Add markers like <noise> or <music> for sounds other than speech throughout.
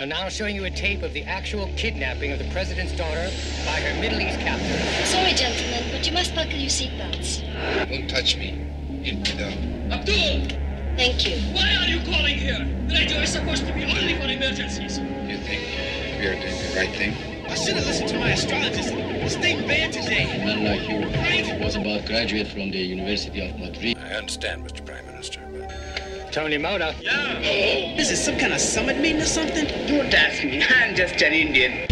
I'm now showing you a tape of the actual kidnapping of the president's daughter by her Middle East captor. Sorry, gentlemen, but you must buckle your seatbelts. Don't touch me, infidel. Abdoul! Thank you. Why are you calling here? The radio is supposed to be only for emergencies. You think we are doing the right thing? I should have listened to my astrologist. This thing bad today. A man like you was about to graduate from the University of Madrid. I understand, Mr. Prime Minister, but Tony Motta. Yeah. This is some kind of summit meeting or something? Don't ask me. <laughs> I'm just an Indian.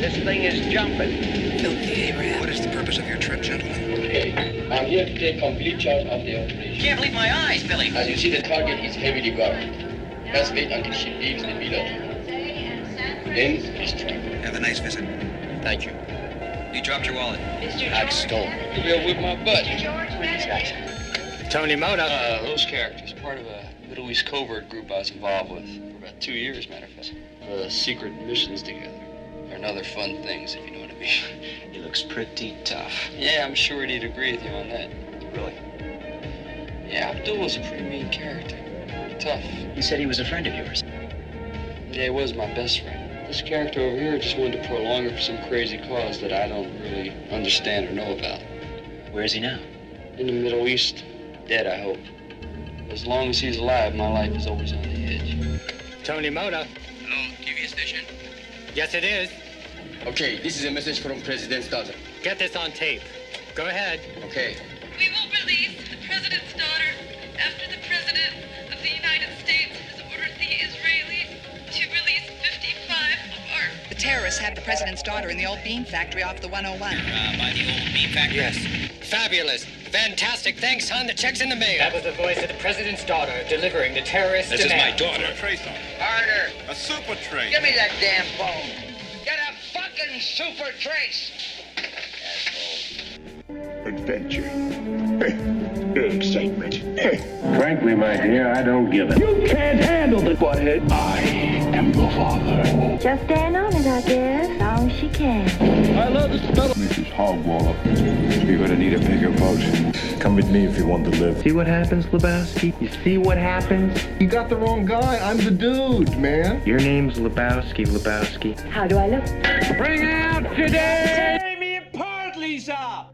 This thing is jumping. Filthy Arab. What is the purpose of your trip, gentlemen? Okay. I'm here to take complete charge of the operation. Can't believe my eyes, Billy. As you see, the target is heavily guarded. Let's wait until she leaves the villa. Then destroy. Have a nice visit. Thank you. You dropped your wallet. Hack Stone. You will whip my butt. Tony Motta. Uh, those characters, part of a Middle East covert group I was involved with for about two years, matter of fact. Uh, secret missions together. And other fun things, if you know what I mean. <laughs> He looks pretty tough. Yeah, I'm sure he'd agree with you on that. Really? Yeah, Abdoul was a pretty mean character. Tough. He said he was a friend of yours. Yeah, he was my best friend. This character over here just wanted to prolong it for some crazy cause that I don't really understand or know about. Where is he now? In the Middle East, dead, I hope. As long as he's alive, my life is always on the edge. Tony Motta. Hello, TV station? Yes, it is. Okay, this is a message from President's daughter. Get this on tape. Go ahead. Okay. We will release the president's daughter after the president of the United States terrorists had the president's daughter in the old bean factory off the 101. Uh, by the old bean factory. Yes. Fabulous. Fantastic. Thanks, son. The check's in the mail. That was the voice of the president's daughter delivering the terrorist this is my demand. daughter. Trace on. Harder. A super train. Give me that damn phone. Get a fucking super trace. Adventure. Excitement. <laughs> Frankly, my dear, I don't give it. You can't handle the butthead. I am your father. Just stand on it, I guess. As Long as she can. I love the smell. Mrs. Hogwaller, you're gonna need a bigger boat. Come with me if you want to live. See what happens, Lebowski? You see what happens? You got the wrong guy. I'm the dude, man. Your name's Lebowski, Lebowski. How do I look? Bring out today! All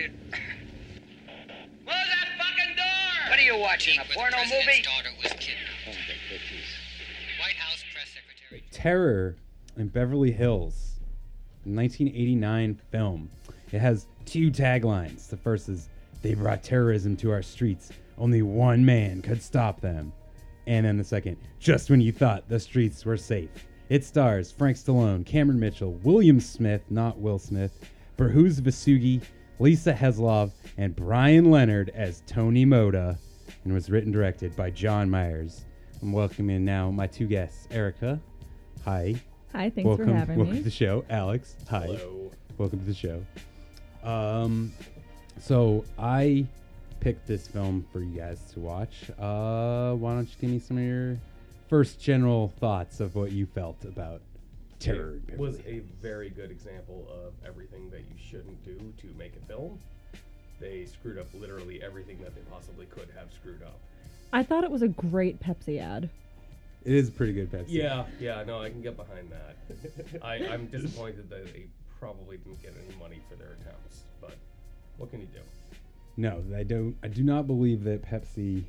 statement for you. Close that fucking door! What are you watching, a porno movie? daughter was kidnapped. White House press secretary. Terror in Beverly Hills, 1989 film. It has two taglines. The first is They brought terrorism to our streets. Only one man could stop them. And then the second, Just when you thought the streets were safe. It stars Frank Stallone, Cameron Mitchell, William Smith, not Will Smith, Behrouz Vossoughi, Lisa Heslov, and Brian Leonard as Tony Motta, and was written and directed by John Myers. I'm welcoming now my two guests, Erica. Hi. Hi, thanks welcome, for having welcome me. Welcome to the show. Alex. Hi. Hello. Welcome to the show. Um, so I picked this film for you guys to watch. Uh, why don't you give me some of your first general thoughts of what you felt about terror? It was a very good example of everything that you shouldn't do to make a film. They screwed up literally everything that they possibly could have screwed up. I thought it was a great Pepsi ad. It is a pretty good Pepsi. Yeah, yeah, no, I can get behind that. I, I'm disappointed that they probably didn't get any money for their attempts, but what can you do? No, I don't. I do not believe that Pepsi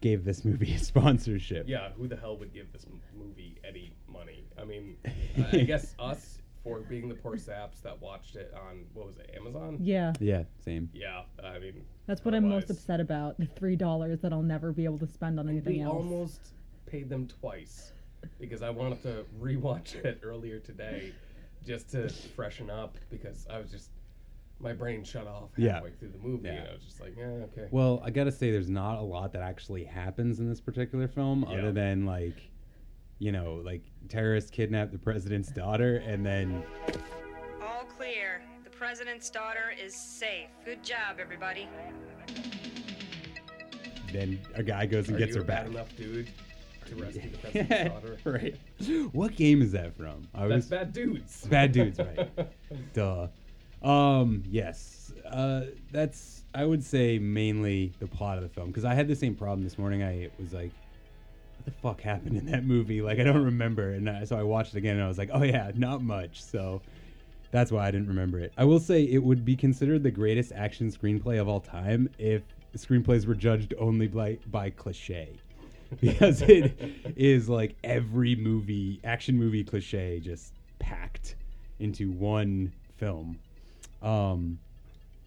gave this movie <laughs> a sponsorship. Yeah, who the hell would give this m- movie any money? I mean, I I guess us for being the poor saps that watched it on what was it, Amazon? Yeah. Yeah, same. Yeah, I mean, That's what I'm most otherwise- upset about. The three dollars that I'll never be able to spend on anything we else. almost paid them twice because I wanted to rewatch it earlier today just to freshen up because I was just my brain shut off Yeah. halfway through the movie and I was just like, yeah, okay. Well, I gotta say, there's not a lot that actually happens in this particular film, Yeah. other than like, you know, like terrorists kidnap the president's daughter, and then All clear. The president's daughter is safe. Good job, everybody. then a guy goes and Are gets you her a bad back. enough dude to rescue the <laughs> president's daughter? right. What game is that from? I That's Bad Dudes. Bad dudes, right? <laughs> Duh. Um. Yes. Uh. That's. I would say mainly the plot of the film because I had the same problem this morning. I was like, "What the fuck happened in that movie?" Like I don't remember, and I, so I watched it again and I was like, "Oh yeah, not much." So that's why I didn't remember it. I will say it would be considered the greatest action screenplay of all time if screenplays were judged only by by cliche. <laughs> because it is like every movie, action movie cliche, just packed into one film. Um,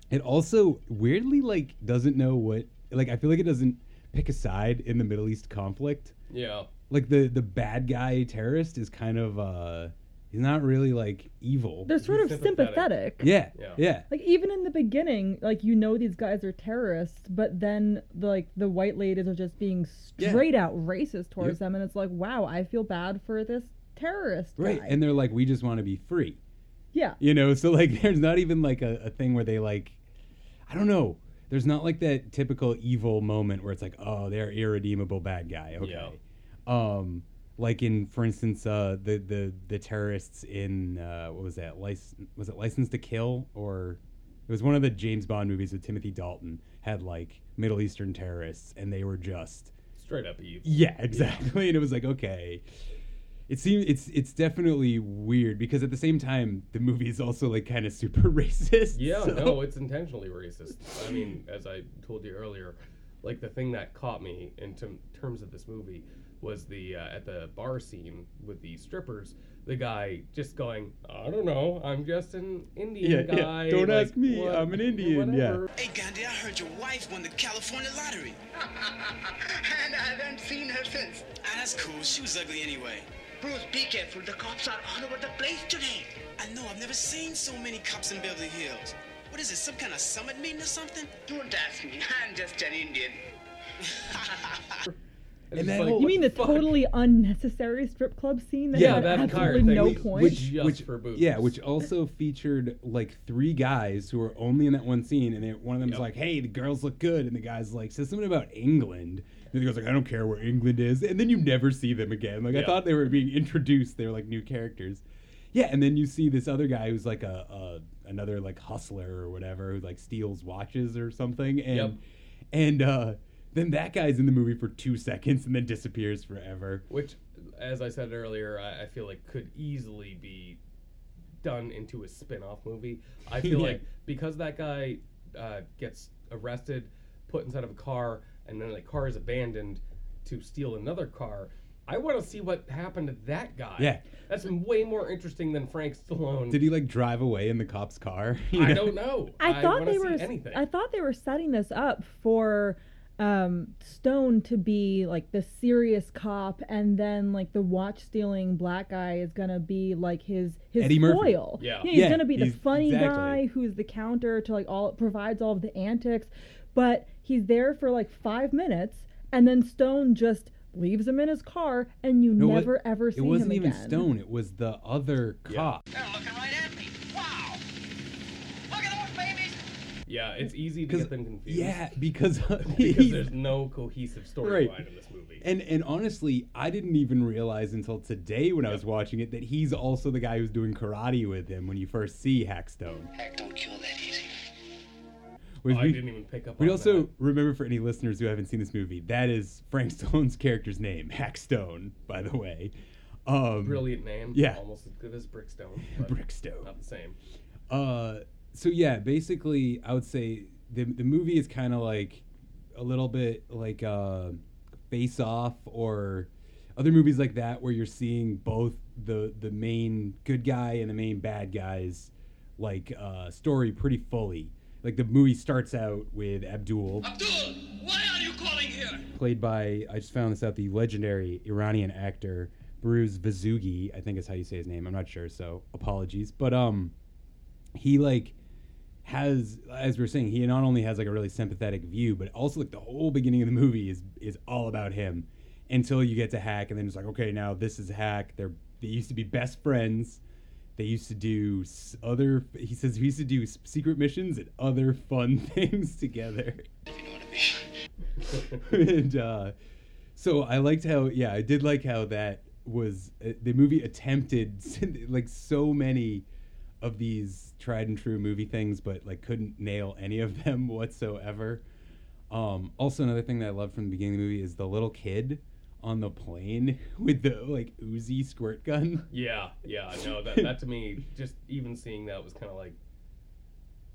it also weirdly like doesn't know what like I feel like it doesn't pick a side in the Middle East conflict. Yeah. Like the the bad guy terrorist is kind of uh he's not really like evil. They're sort of sympathetic. Yeah, yeah. Like even in the beginning, like you know these guys are terrorists, but then the, like the white ladies are just being Yeah. straight out racist towards Yep. them, and it's like, wow, I feel bad for this terrorist. Right. guy. And they're like, we just want to be free. yeah. You know, so like <laughs> there's not even like a, a thing where they like I don't know. There's not like that typical evil moment where it's like, oh, they're irredeemable bad guy. Okay. Um like in for instance uh the the the terrorists in uh what was that? License was it License to Kill or it was one of the James Bond movies with Timothy Dalton had like Middle Eastern terrorists and they were just Straight up evil. yeah, exactly. And it was like, okay. It seems it's it's definitely weird because at the same time the movie is also like kind of super <laughs> racist. Yeah, so- no, it's intentionally racist. I mean, as I told you earlier, like the thing that caught me in term- terms of this movie was the uh, at the bar scene with the strippers. The guy just going, I don't know, I'm just an Indian Yeah, yeah. guy. Don't like, ask me, what- I'm an Indian, yeah. Hey, Gandhi, I heard your wife won the California lottery. <laughs> and I haven't seen her since. Ah, that's cool. She was ugly anyway. Bruce, be careful. The cops are all over the place today. I know. I've never seen so many cops in Beverly Hills. What is it? Some kind of summit meeting or something? Don't ask me. I'm just an Indian. <laughs> <laughs> It's And just that like, whole- You mean the totally unnecessary strip club scene that Yeah, had that entire absolutely thing. no Which- point? which, Just which for boobs. yeah, which also featured like three guys who were only in that one scene, and it, one of them's Yep. like, "Hey, the girls look good," and the guy's like, says something about England. And the guy's like, "I don't care where England is," and then you never see them again. Like I thought they were being introduced; they were like new characters. Yeah, and then you see this other guy who's like a, a another like hustler or whatever who like steals watches or something, and Yep. and uh, then that guy's in the movie for two seconds and then disappears forever. Which, as I said earlier, I, I feel like could easily be done into a spin-off movie. I <laughs> feel Yeah. like because that guy uh, gets arrested, put inside of a car, and then the car is abandoned to steal another car. I want to see what happened to that guy. Yeah. that's way more interesting than Frank Stallone. Did he like drive away in the cop's car? <laughs> You I don't know. I thought they see were. anything. I thought they were setting this up for um, Stone to be like the serious cop, and then like the watch stealing black guy is gonna be like his his Eddie foil. Yeah. he's Yeah, gonna be the funny exactly. guy who's the counter to like all provides all of the antics, but he's there for like five minutes, and then Stone just leaves him in his car, and you No, it- never ever see him. again. It wasn't even. Stone. It was the other cop. They're yeah, it's easy to get them confused. Yeah, because <laughs> because there's no cohesive Right. storyline in this movie. and and honestly, I didn't even realize until today when I was watching it that he's also the guy who's doing karate with him when you first see Hackstone. Heck, don't kill that easy. Which I we- didn't even pick up We on also that. remember for any listeners who haven't seen this movie, that is Frank Stone's character's name, Hackstone, by the way. Um, Brilliant name. Yeah. Almost as good as Brickstone. <laughs> but Brickstone. Not the same. Uh, so yeah, basically, I would say the the movie is kind of like a little bit like uh, Face Off or other movies like that, where you're seeing both the the main good guy and the main bad guys like uh, story pretty fully. Like the movie starts out with Abdoul, Abdoul, why are you calling here? played by I just found this out the legendary Iranian actor Bruce Vossoughi, I think is how you say his name. I'm not sure, so apologies. But um, he like has, as we're saying, he not only has like a really sympathetic view, but also like the whole beginning of the movie is is all about him until you get to Hack, and then it's like, okay, now this is Hack. They're they used to be best friends. They used to do other. He says we used to do secret missions and other fun <laughs> things together. <laughs> and uh, so I liked how, yeah, I did like how that was uh, the movie attempted <laughs> like so many of these tried and true movie things, but like couldn't nail any of them <laughs> whatsoever. Um, also, another thing that I love from the beginning of the movie is the little kid on the plane <laughs> with the like Uzi squirt gun. Yeah, yeah, no, that <laughs> that to me, just even seeing that was kind of like,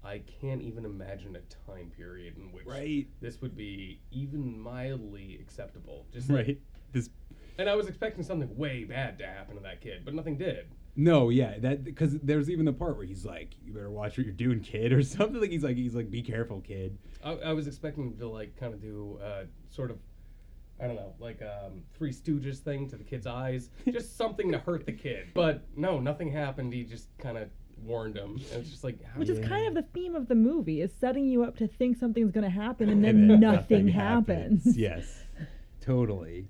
I can't even imagine a time period in which Right. this would be even mildly acceptable. Just Right. This and I was expecting something way bad to happen to that kid, but nothing did. No, yeah, that because there's even the part where he's like, "You better watch what you're doing, kid," <laughs> or something. Like he's like, he's like, "Be careful, kid." I, I was expecting to like kind of do uh, sort of. I don't know, like um, Three Stooges thing to the kid's eyes, <laughs> just something to hurt the kid. But no, nothing happened. He just kind of warned him. And it's just like, how Which is you- kind of the theme of the movie, is setting you up to think something's going to happen and then, <laughs> And then nothing, happens. yes, totally.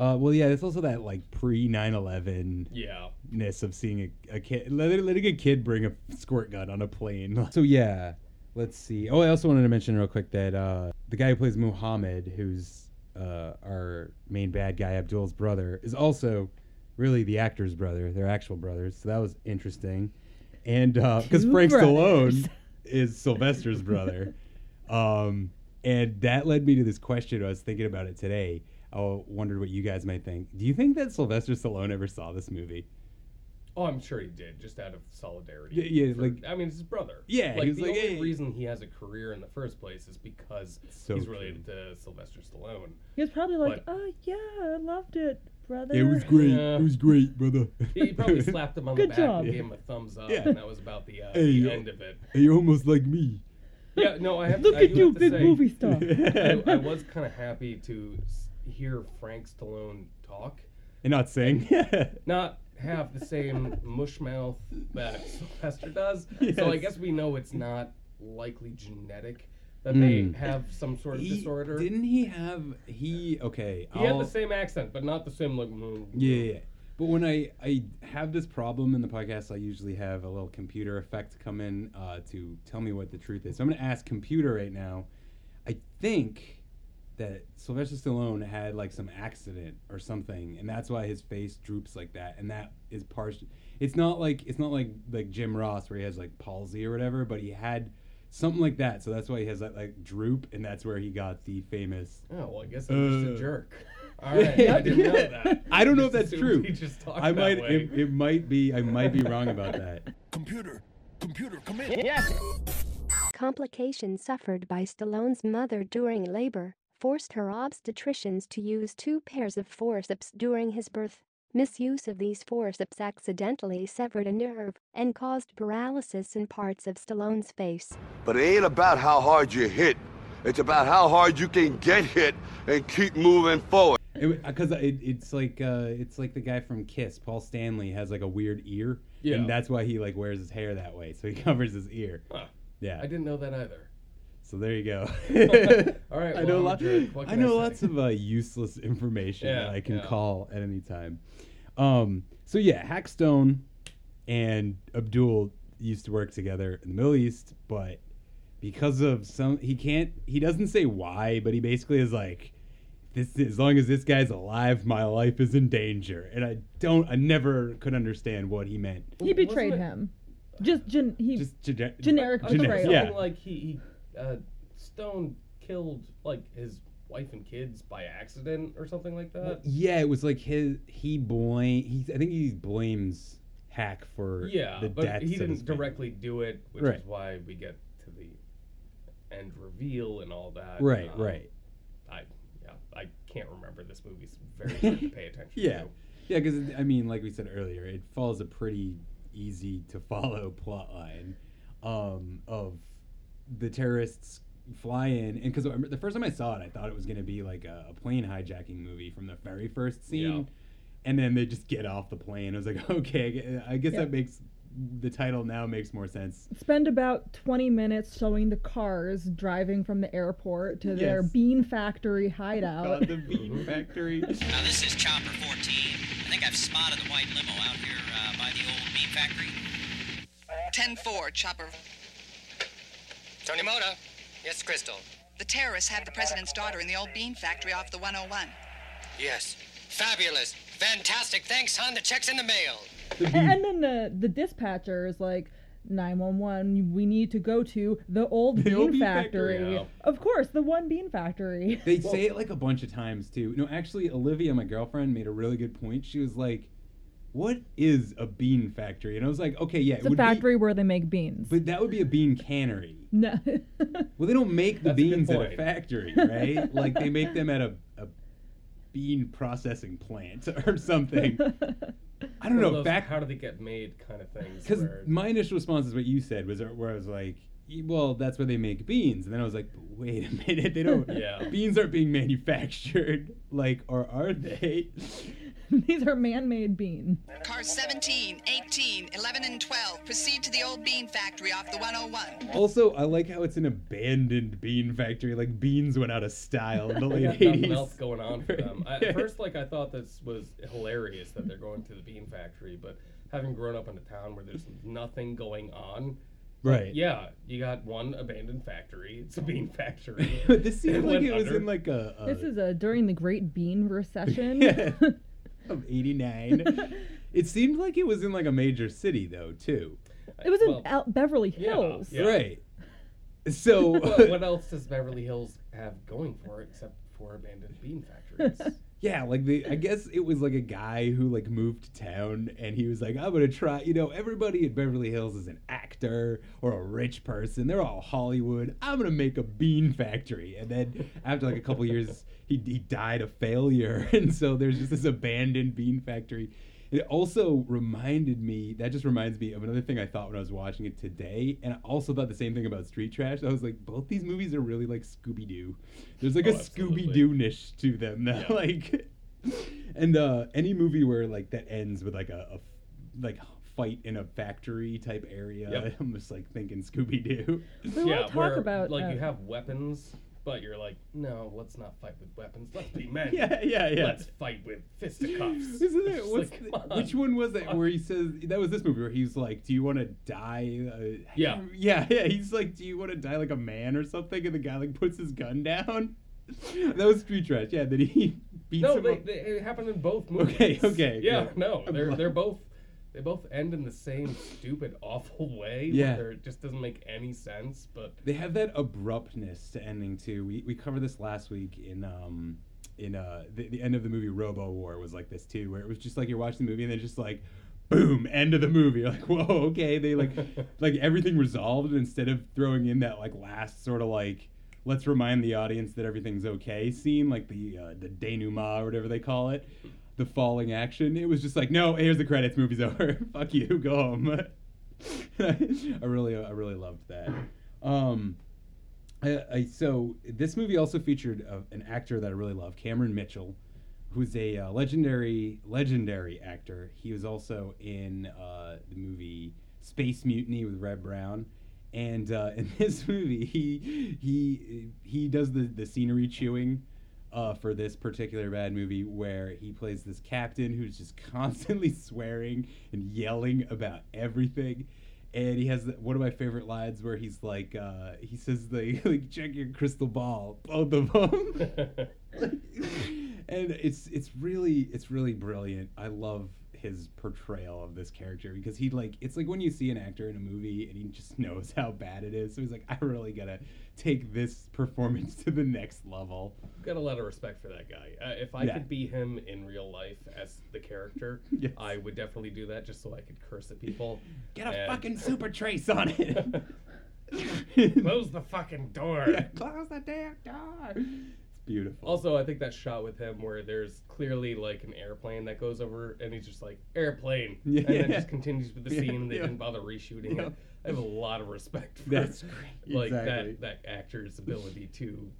Uh, well, yeah, it's also that like pre 9/11 Yeah. ness of seeing a, a kid letting, letting a kid bring a squirt gun on a plane. <laughs> So yeah, let's see. Oh, I also wanted to mention real quick that uh, the guy who plays Muhammad, who's uh, our main bad guy, Abdoul's brother, is also really the actor's brother. They're actual brothers, so that was interesting. And because Two Frank brothers. Stallone <laughs> is Sylvester's brother, um, and that led me to this question. I was thinking about it today. I wondered what you guys might think. Do you think that Sylvester Stallone ever saw this movie? Oh, I'm sure he did, just out of solidarity. Yeah, yeah, for- like- I mean, it's his brother. Yeah, like he was the like, only "Hey." reason he has a career in the first place is because So he's true. related to Sylvester Stallone. He was probably like, But- oh, yeah, I loved it, brother. It was great. Yeah. It was great, brother. He probably <laughs> slapped him on Good the back job. and gave him a thumbs up, Yeah. and that was about the, uh, Hey, the end of it. Hey, you're almost like me. Yeah, no, I have. Look I at do you, big say, movie star. I, I <laughs> was kind of happy to s- hear Frank Stallone talk, And not sing. <laughs> not have the same mush mouth that <laughs> Sylvester does. So I guess we know it's not likely genetic that Mm. they have some sort of He- disorder. Didn't he have he? Okay, he had I'll- the same accent, but not the same like. Yeah, yeah. yeah. But when I I have this problem in the podcast, I usually have a little computer effect come in uh, to tell me what the truth is. So I'm going to ask computer right now. I think that Sylvester Stallone had like some accident or something, and that's why his face droops like that. And that is partial. It's not like it's not like like Jim Ross where he has like palsy or whatever, but he had something like that. So that's why he has that like droop, and that's where he got the famous. Oh, well, I guess I'm just Uh, a jerk. <laughs> All right, I didn't know that. <laughs> I don't know if that's <laughs> true. He just talked I that might way. it, it might be I might be wrong about that. Computer, computer, come in. Complications suffered by Stallone's mother during labor forced her obstetricians to use two pairs of forceps during his birth. Misuse of these forceps accidentally severed a nerve and caused paralysis in parts of Stallone's face. But it ain't about how hard you hit. It's about how hard you can get hit and keep moving forward. Because it, it's like uh, it's like the guy from Kiss, Paul Stanley, has like a weird ear, Yeah. and that's why he like wears his hair that way, so he <laughs> covers his ear. Huh. Yeah. I didn't know that either. So there you go. <laughs> <laughs> All right, I well, know I'm lots. I can I know lots of uh, useless information Yeah, that I can yeah. call at any time. Um. So yeah, Hackstone and Abdoul used to work together in the Middle East, but because of some, he can't. He doesn't say why, but he basically is like, "This as long as this guy's alive, my life is in danger." And I don't. I never could understand what he meant. He betrayed him. Just gen- he Just gene- generic generic, betrayal. yeah. like he, he uh, Stone killed like his wife and kids by accident or something like that. Yeah, it was like his. He blame. He. I think he blames Hack for yeah, the but he didn't directly do it, which Right. is why we get to the end reveal and all that. Right, Um, right. I yeah, I can't remember this movie's very hard to pay attention <laughs> Yeah, to. yeah, because I mean, like we said earlier, it follows a pretty easy to follow <laughs> plot line um, of the terrorists fly in, and because the first time I saw it, I thought it was going to be like a, a plane hijacking movie from the very first scene, Yeah. and then they just get off the plane. I was like, <laughs> okay, I guess Yeah. that makes the title now makes more sense. Spend about 20 minutes showing the cars driving from the airport to their bean factory hideout. God, the bean <laughs> factory. Now this is Chopper 14. I think I've spotted the white limo out here uh, by the old bean factory. 10-4, Chopper. Tony Motta. Yes, Crystal. The terrorists have the president's daughter in the old bean factory off the 101. Yes. Fabulous. Fantastic. Thanks, hon. The check's in the mail. And then the the dispatcher is like 911 we need to go to the old The bean old bean factory, factory, yeah. of course the one bean factory They <laughs> say it like a bunch of times too. No, actually, Olivia, my girlfriend, made a really good point. She was like, "What is a bean factory?" And I was like, "Okay, yeah, it's it a would factory where they make beans but that would be a bean cannery. no <laughs> Well, they don't make the That's a beans at a factory, right? <laughs> like they make them at a, a bean processing plant <laughs> or something. I don't One know. those Back how do they get made kind of things. because my initial response is what you said was where I was like, "E- well, that's where they make beans, and then I was like, wait a minute, they don't. Yeah. Beans aren't being manufactured, like, or are they? <laughs> these are man-made beans Cars 17, 18, 11, and 12 proceed to the old bean factory off the 101. Also, I like how it's an abandoned bean factory. Like beans went out of style in the <laughs> late got nothing else going on for them. I, at <laughs> first, like I thought this was hilarious that they're going to the bean factory, but having grown up in a town where there's nothing going on, Right. yeah, you got one abandoned factory. It's a bean factory. this seems like went it was under. in like a, a this is a during the great bean recession Yeah. Of '89. <laughs> it seemed like it was in like a major city though, too. it was in Well, Al- beverly hills yeah. Right. So <laughs> what, <laughs> what else does Beverly Hills have going for it except for abandoned bean factories? Yeah, like the I guess it was like a guy who like moved to town and he was like, I'm gonna try you know, everybody in Beverly Hills is an actor or a rich person. They're all Hollywood. I'm gonna make a bean factory. And then after like a couple years he, he died of failure <laughs> and so there's just this abandoned bean factory. It also reminded me that just reminds me of another thing I thought when I was watching it today, and I also thought the same thing about Street Trash. I was like, both these movies are really like Scooby Doo. There's like Oh, a absolutely. Scooby Doo nish to them. That, Yeah. <laughs> Like, and uh, any movie where like that ends with like a, a like fight in a factory type area, Yep. <laughs> I'm just like thinking Scooby Doo. we want to talk where, about like uh, you have weapons, but you're like, no, let's not fight with weapons. Let's be <laughs> men. Yeah, yeah, yeah. Let's fight with fisticuffs. <laughs> Isn't it? What's like, on. which one was it where he says that was this movie where he's like, "Do you want to die?" Uh, Yeah. yeah, yeah. He's like, "Do you want to die like a man or something?" And the guy like puts his gun down. <laughs> that was Street Trash. Yeah, then he beats No, him they, they, it happened in both movies. Okay, okay, Yeah, good. no, they're they're both they both end in the same stupid, <laughs> awful way. Yeah. where it just doesn't make any sense. But They have that abruptness to ending too. We we covered this last week in um in uh the, the end of the movie Robo War was like this too, where it was just like you're watching the movie and then just like boom, end of the movie. <laughs> Like, whoa, okay. They like <laughs> like everything resolved instead of throwing in that like last sort of like let's remind the audience that everything's okay scene, like the uh, the denouement or whatever they call it. The falling action. It was just like, no, here's the credits, movie's <laughs> over. Fuck you, go home. <laughs> I really I really loved that. Um, I, I, so this movie also featured an actor that I really love, Cameron Mitchell, who's a uh, legendary legendary actor. He was also in uh, the movie Space Mutiny with Reb Brown. And uh, <laughs> in this movie, he he he does the, the scenery chewing uh, for this particular bad movie, where he plays this captain who's just <laughs> constantly swearing and yelling about everything and he has one of my favorite lines where he's like, uh, he says, "The <laughs> like check your crystal ball, <laughs> both of them," and it's it's really it's really brilliant. I love his portrayal of this character because he like it's like when you see an actor in a movie and he just knows how bad it is. So he's like, I really gotta take this performance to the next level. got a lot of respect for that guy. Uh, if I Yeah. could be him in real life as the character, <laughs> Yes. I would definitely do that just so I could curse at people. <laughs> Get a And- fucking <laughs> super trace on it. Close the fucking door. Yeah, close the damn door. Beautiful. Also, I think that shot with him where there's clearly like an airplane that goes over, and he's just like airplane, Yeah. <laughs> and then just continues with the Yeah, scene. They yeah. didn't bother reshooting it. I have a lot of respect for that. That's great. <laughs> like Exactly. that that actor's ability to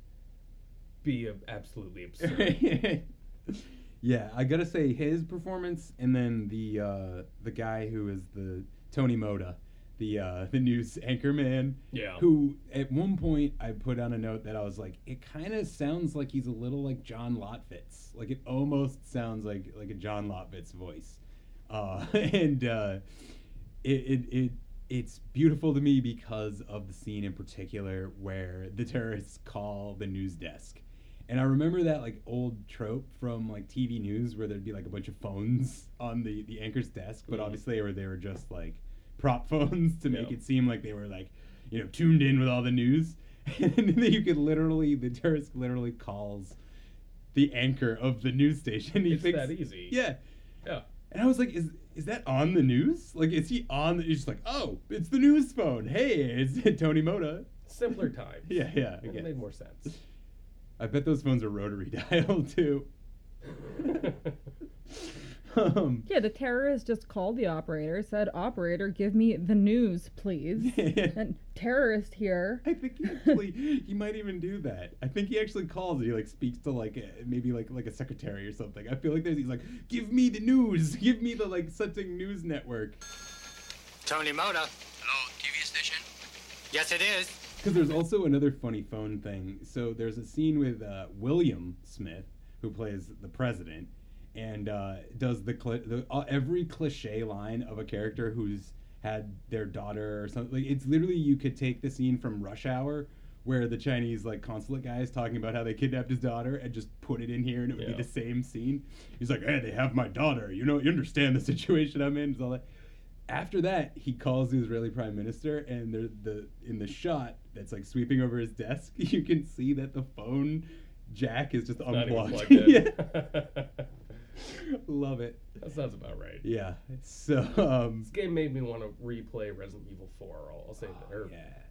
be a, absolutely absurd. <laughs> yeah, I gotta say his performance, and then the uh, the guy who is the Tony Motta, the uh, the news anchor man. Yeah. Who at one point I put on a note that I was like, it kind of sounds like he's a little like Jon Lovitz. Like it almost sounds like like a Jon Lovitz voice, uh, <laughs> and uh, it, it it it's beautiful to me because of the scene in particular where the terrorists call the news desk. And I remember that like old trope from like TV news where there'd be like a bunch of phones on the the anchor's desk, but Mhm. obviously were they were just like prop phones to make it seem like they were like you know tuned in with all the news. <laughs> And then you could literally the terrorist literally calls the anchor of the news station. <laughs> He It's thinks- that easy. Yeah. Yeah. And I was like, is is that on the news? Like, is he on? The, he's just like, oh, it's the news phone. Hey, it's <laughs> Tony Motta. Simpler times. Yeah, yeah. It made more sense. I bet those phones are rotary dial too. Um, Yeah, the terrorist just called the operator, said, "Operator, give me the news, please." <laughs> and terrorist here. I think he actually he might even do that. I think he actually calls and he like speaks to like a, maybe like like a secretary or something. I feel like there's he's like, give me the news, <laughs> give me the like something news network. Tony Motta. Hello, TV station? Yes, it is. Because there's also another funny phone thing. So there's a scene with uh, William Smith, who plays the president, and uh, does the, cli- the uh, every cliche line of a character who's had their daughter or something. Like, it's literally you could take the scene from Rush Hour. Where the Chinese like consulate guy is talking about how they kidnapped his daughter and just put it in here and it would Yeah. be the same scene. He's like, "Hey, they have my daughter. You know, you understand the <laughs> situation I'm in." It's all that after that, he calls the Israeli prime minister, and the the in the shot that's like sweeping over his desk, <laughs> you can see that the phone jack is just even unplugged. <laughs> yeah. Love it. That sounds about right. Yeah. So um, This game made me want to replay Resident Evil 4. I'll, I'll say that. Or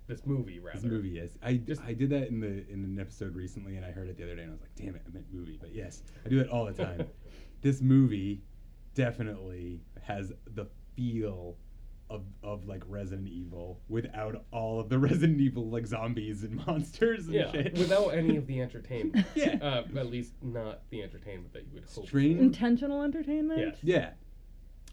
this movie, rather. this movie, yes, I I did that in the in an episode recently, and I heard it the other day, and I was like, damn it, I meant movie, but yes, I do that all the time. <laughs> this movie definitely has the feel of, of like Resident Evil without all of the <laughs> Resident Evil like zombies and <laughs> monsters and Yeah, shit. without <laughs> any of the entertainment. Yeah. Uh, at least not the entertainment that you would hope. Strange. Intentional entertainment. Yes. Yeah.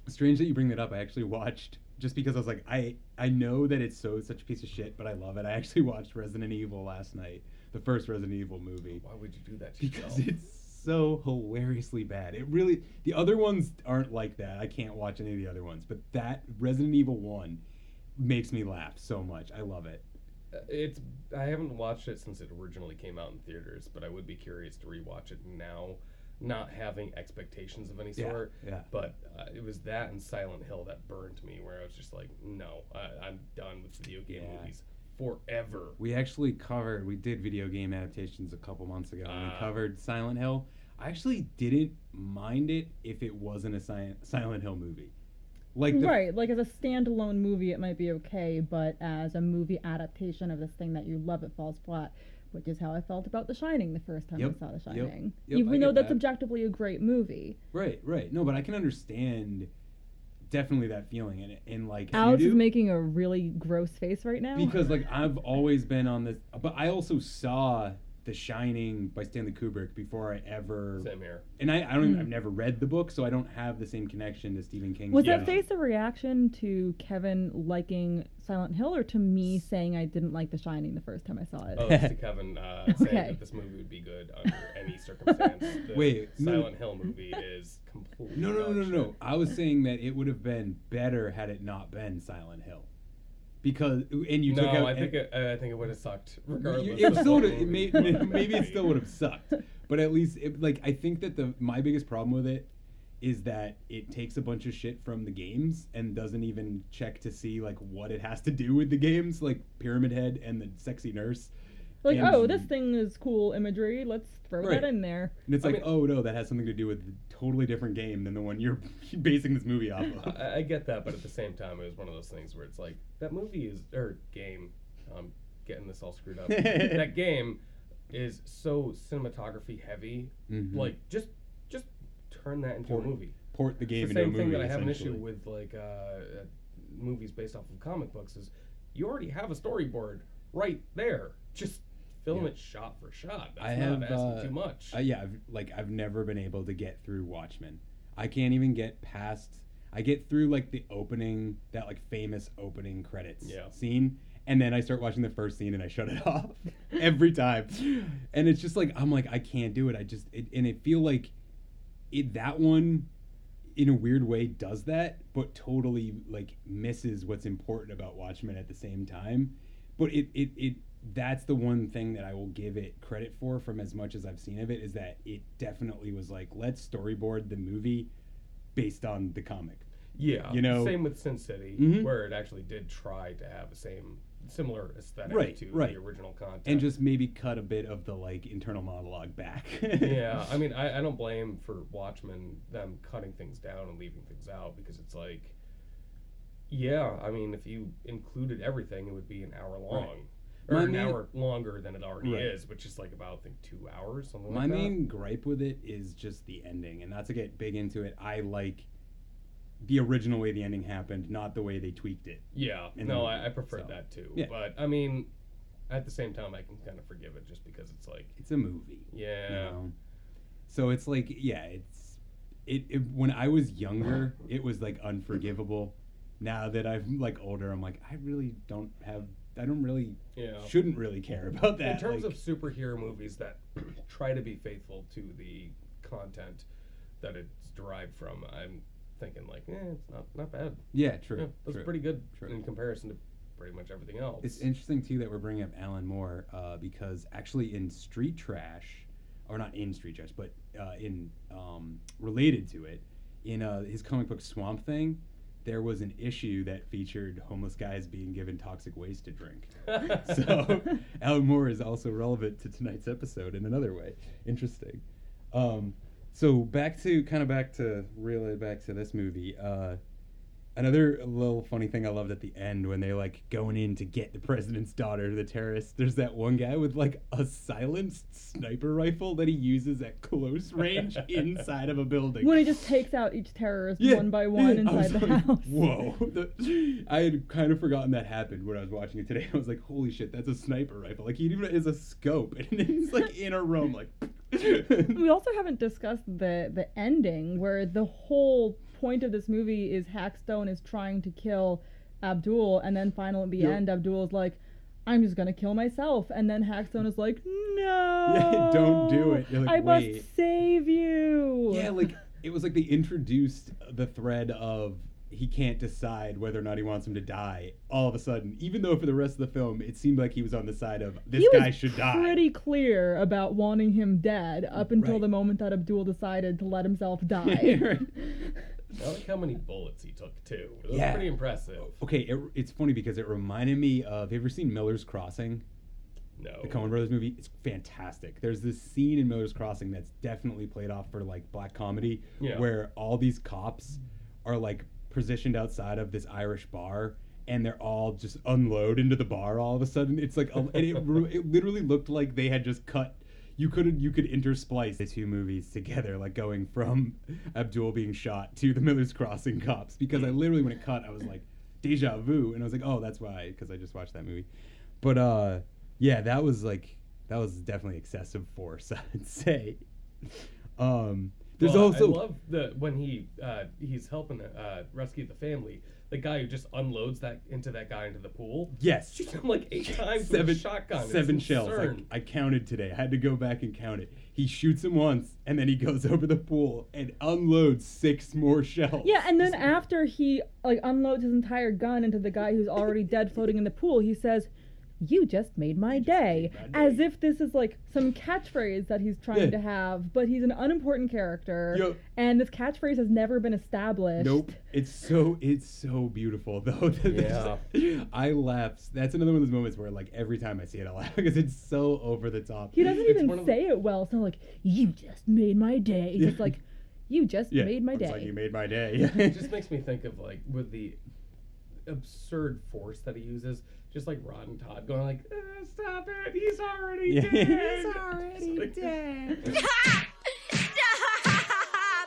Strange that you bring that up. I actually watched just because I was like, I I know that it's so such a piece of shit, but I love it. I actually watched Resident Evil last night, the first Resident Evil movie. Why would you do that to Because yourself? it's so hilariously bad. It really the other ones aren't like that. I can't watch any of the other ones, but that Resident Evil 1 makes me laugh so much. I love it. Uh, It's. I haven't watched it since it originally came out in theaters, but I would be curious to rewatch it now, not having expectations of any sort. yeah. yeah. But uh, it was that and Silent Hill that burned me, where I was just like, no, I, I'm done with video game Yeah. movies forever. We actually covered, we did video game adaptations a couple months ago, and we Ah. covered Silent Hill. I actually didn't mind it if it wasn't a si- Silent Hill movie. Like the, right, like as a standalone movie, it might be okay, but as a movie adaptation of this thing that you love, it falls flat. Which is how I felt about The Shining the first time Yep, I saw The Shining. yep, Even though that's that. objectively a great movie. Right, right. No, but I can understand definitely that feeling and and like you Alex do, is making a really gross face right now. because like <laughs> I've always been on this, but I also saw The Shining by Stanley Kubrick before I ever. Same here. And I, I don't. Hmm. I've never read the book, so I don't have the same connection to Stephen King. Was that face a reaction to Kevin liking Silent Hill or to me saying I didn't like The Shining the first time I saw it? Oh, it's to <laughs> Kevin uh, saying Okay. that this movie would be good under any circumstance. <laughs> The Wait, no. Silent Hill movie is completely. No, no, no, no, no. I was saying that it would have been better had it not been Silent Hill, because and you no, took out. I think it, I think it would have sucked regardless. it still it may, <laughs> maybe it still would have sucked, but at least it, like I think that the my biggest problem with it is that it takes a bunch of shit from the games and doesn't even check to see like what it has to do with the games, like Pyramid Head and the sexy nurse. Like, And- oh, this thing is cool imagery. Let's throw Right. that in there. And it's I like, mean- oh no, that has something to do with a totally different game than the one you're <laughs> basing this movie off of. I, I get that, but at the same time, it was one of those things where it's like that movie is or game. I'm getting this all screwed up. <laughs> that game is so cinematography heavy. Mhm. Like just just turn that into Port- a movie. port the It's game the into a movie. same thing that I have an issue with like uh, uh, movies based off of comic books is you already have a storyboard right there. Just film Yeah. it shot for shot. That's I not have asking uh, too much. uh, yeah, I've, like I've never been able to get through Watchmen. I can't even get past. I get through like the opening, that like famous opening credits Yeah. scene, and then I start watching the first scene and I shut it <laughs> off every time. And it's just like I'm like I can't do it. I just it, and it feel like it that one in a weird way does that, but totally like misses what's important about Watchmen at the same time. But it it it that's the one thing that I will give it credit for from as much as I've seen of it is that it definitely was like let's storyboard the movie based on the comic. Yeah, you know, same with Sin City, Mhm. where it actually did try to have the same similar aesthetic right, to right. the original content. and just maybe cut a bit of the like internal monologue back. yeah, <laughs> I mean, I, I don't blame for Watchmen them cutting things down and leaving things out because it's like, yeah, I mean, if you included everything, it would be an hour long. Or My an main- hour longer than it already Right. is, which is like about I think two hours, something My like that. main gripe with it is just the ending, and not to get big into it. I like the original way the ending happened, not the way they tweaked it. Yeah, no, movie, I, I prefer so. that too. Yeah. But I mean, at the same time, I can kind of forgive it just because it's like It's a movie. Yeah. you know? So it's like, yeah, it's it, it. When I was younger, it was like unforgivable. Now that I'm like older, I'm like, I really don't have. I don't really. Yeah. Shouldn't really care about that. In terms like- of superhero movies that <clears throat> try to be faithful to the content that it's derived from, I'm thinking like, eh, it's not not bad. Yeah, true, that's true, pretty good true. in comparison to pretty much everything else. It's interesting too that we're bringing up Alan Moore uh, because actually in Street Trash, or not in Street Trash, but uh, in um, related to it, in uh, his comic book Swamp Thing, there was an issue that featured homeless guys being given toxic waste to drink. <laughs> so Alan Moore is also relevant to tonight's episode in another way. Interesting. Um, so back to kind of back to really back to this movie. Uh, Another little funny thing I loved at the end when they're like going in to get the president's daughter, the terrorist. There's that one guy with like a silenced sniper rifle that he uses at close range <laughs> inside of a building. When he just takes out each terrorist Yeah, one by one yeah, inside the like, house. Whoa! The- I had kind of forgotten that happened when I was watching it today. <laughs> I was like, "Holy shit, that's a sniper rifle!" Like he even has a scope, <laughs> and it's like in a room, like. we also haven't discussed the the ending where the whole point of this movie is Hackstone is trying to kill Abdoul and then finally at the Yep. end Abdoul is like I'm just gonna kill myself and then Hackstone is like no <laughs> Yeah, don't do it. Like, I "Wait." must save you Yeah, like it was like they introduced the thread of he can't decide whether or not he wants him to die. All of a sudden, even though for the rest of the film it seemed like he was on the side of this he guy should die. pretty clear about wanting him dead up until Right. the moment that Abdoul decided to let himself <laughs> die. Right. I like how many bullets he took too. It was Yeah. pretty impressive. Okay, it, it's funny because it reminded me of. Have you ever seen Miller's Crossing? No. The Coen Brothers movie. It's fantastic. There's this scene in Miller's Crossing that's definitely played off for like black comedy, Yeah. where all these cops are like positioned outside of this Irish bar. And they're all just unload into the bar all of a sudden. It's like, a, and it, <laughs> it literally looked like they had just cut. You could you could intersplice the two movies together, like going from <laughs> Abdoul being shot to the Miller's Crossing cops. Because I literally, when it cut, I was like, deja vu, and I was like, oh, that's why, because I just watched that movie. But uh, yeah, that was like that was definitely excessive force, <laughs> I'd say. Um, there's Well, also I love the when he uh, he's helping uh, rescue the family. The guy who just unloads that into that guy into the pool. yes, <laughs> shoots him like eight <laughs> times seven with a shotgun. Seven shells. absurd. I, I counted today. I had to go back and count it. He shoots him once, and then he <laughs> goes over the pool and unloads six more shells. Yeah, and then after he like unloads his entire gun into the guy who's already dead floating in the pool, he says, "You just made my day," as if this is like some catchphrase that he's trying Yeah. to have. But he's an unimportant character, Yup. and this catchphrase has never been established. Nope. It's so it's so beautiful though. <laughs> Yeah. <laughs> I laugh. That's another one of those moments where like every time I see it, I laugh <laughs> because it's so over the top. He doesn't It's even one of say it well. It's not like "You just made my day." He's just like, "You just Yeah, made my it's day." like you made my day. it just makes me think of like with the absurd force that he uses, just like Rod and Todd going like, "Uh, "Stop it! He's already Yeah. dead. He's <laughs> already dead." <laughs> <laughs>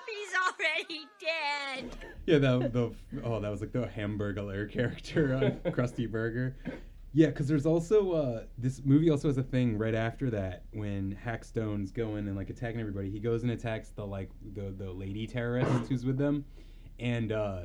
He's already dead. Yeah, the the oh, that was like the Hamburglar character on Krusty Burger. Yeah, because there's also uh, this movie also has a thing right after that when Hackstone's going and like attacking everybody. He goes and attacks the like the the lady terrorist who's with them, and uh,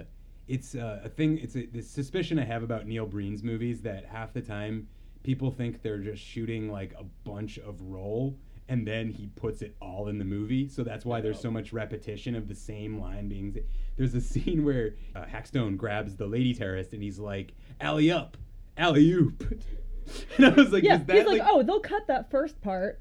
it's uh, a thing. It's a this suspicion I have about Neil Breen's movies that half the time people think they're just shooting like a bunch of roll and then he puts it all in the movie. So that's why there's so much repetition of the same line being. There's a scene <laughs> where uh, Hackstone grabs the lady terrorist and he's like, "Alley up, alley oop," <laughs> and I was like, yeah, "Is that he's like, like oh, they'll cut that first part.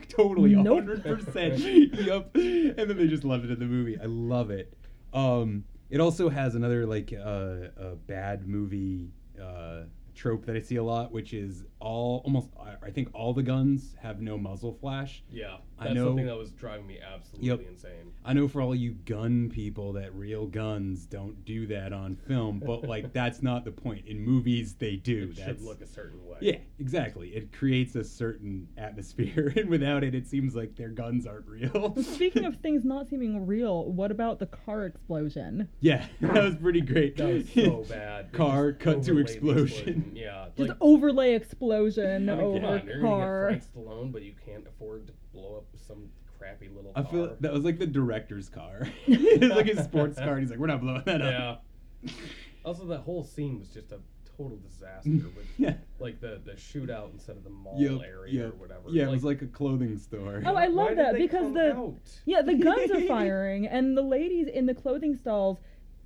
<laughs> totally Nope. 100% Yep. and then they just loved it in the movie i love it um it also has another like uh, a bad movie uh trope that i see a lot which is all almost I- i think all the guns have no muzzle flash. Yeah, I know- something that was driving me absolutely Yep. insane. I know for all you gun people that real guns don't do that on film, but <laughs> like that's not the point. In movies, they do. It That's, should look a certain way. Yeah, exactly. It creates a certain atmosphere, <laughs> and without it, it seems like their guns aren't real. Speaking of <laughs> things not seeming real, what about the car explosion? yeah, that was pretty great. That was so bad. Car cut to overlaid the explosion. Yeah, Just overlay explosion I mean, come over on, you're car. gonna get Frank Stallone, but you can't afford to blow up some crappy little I car. feel that was like the director's car. <laughs> it was like his sports car. And he's like, "We're not blowing that up." Yeah. <laughs> Also, that whole scene was just a total disaster with <laughs> Yeah. like the the shootout instead of the mall Yep, area yep. or whatever. Yeah, it was like a clothing store. Oh, I love Why did that they because come the out? yeah the guns are firing and the ladies in the clothing stalls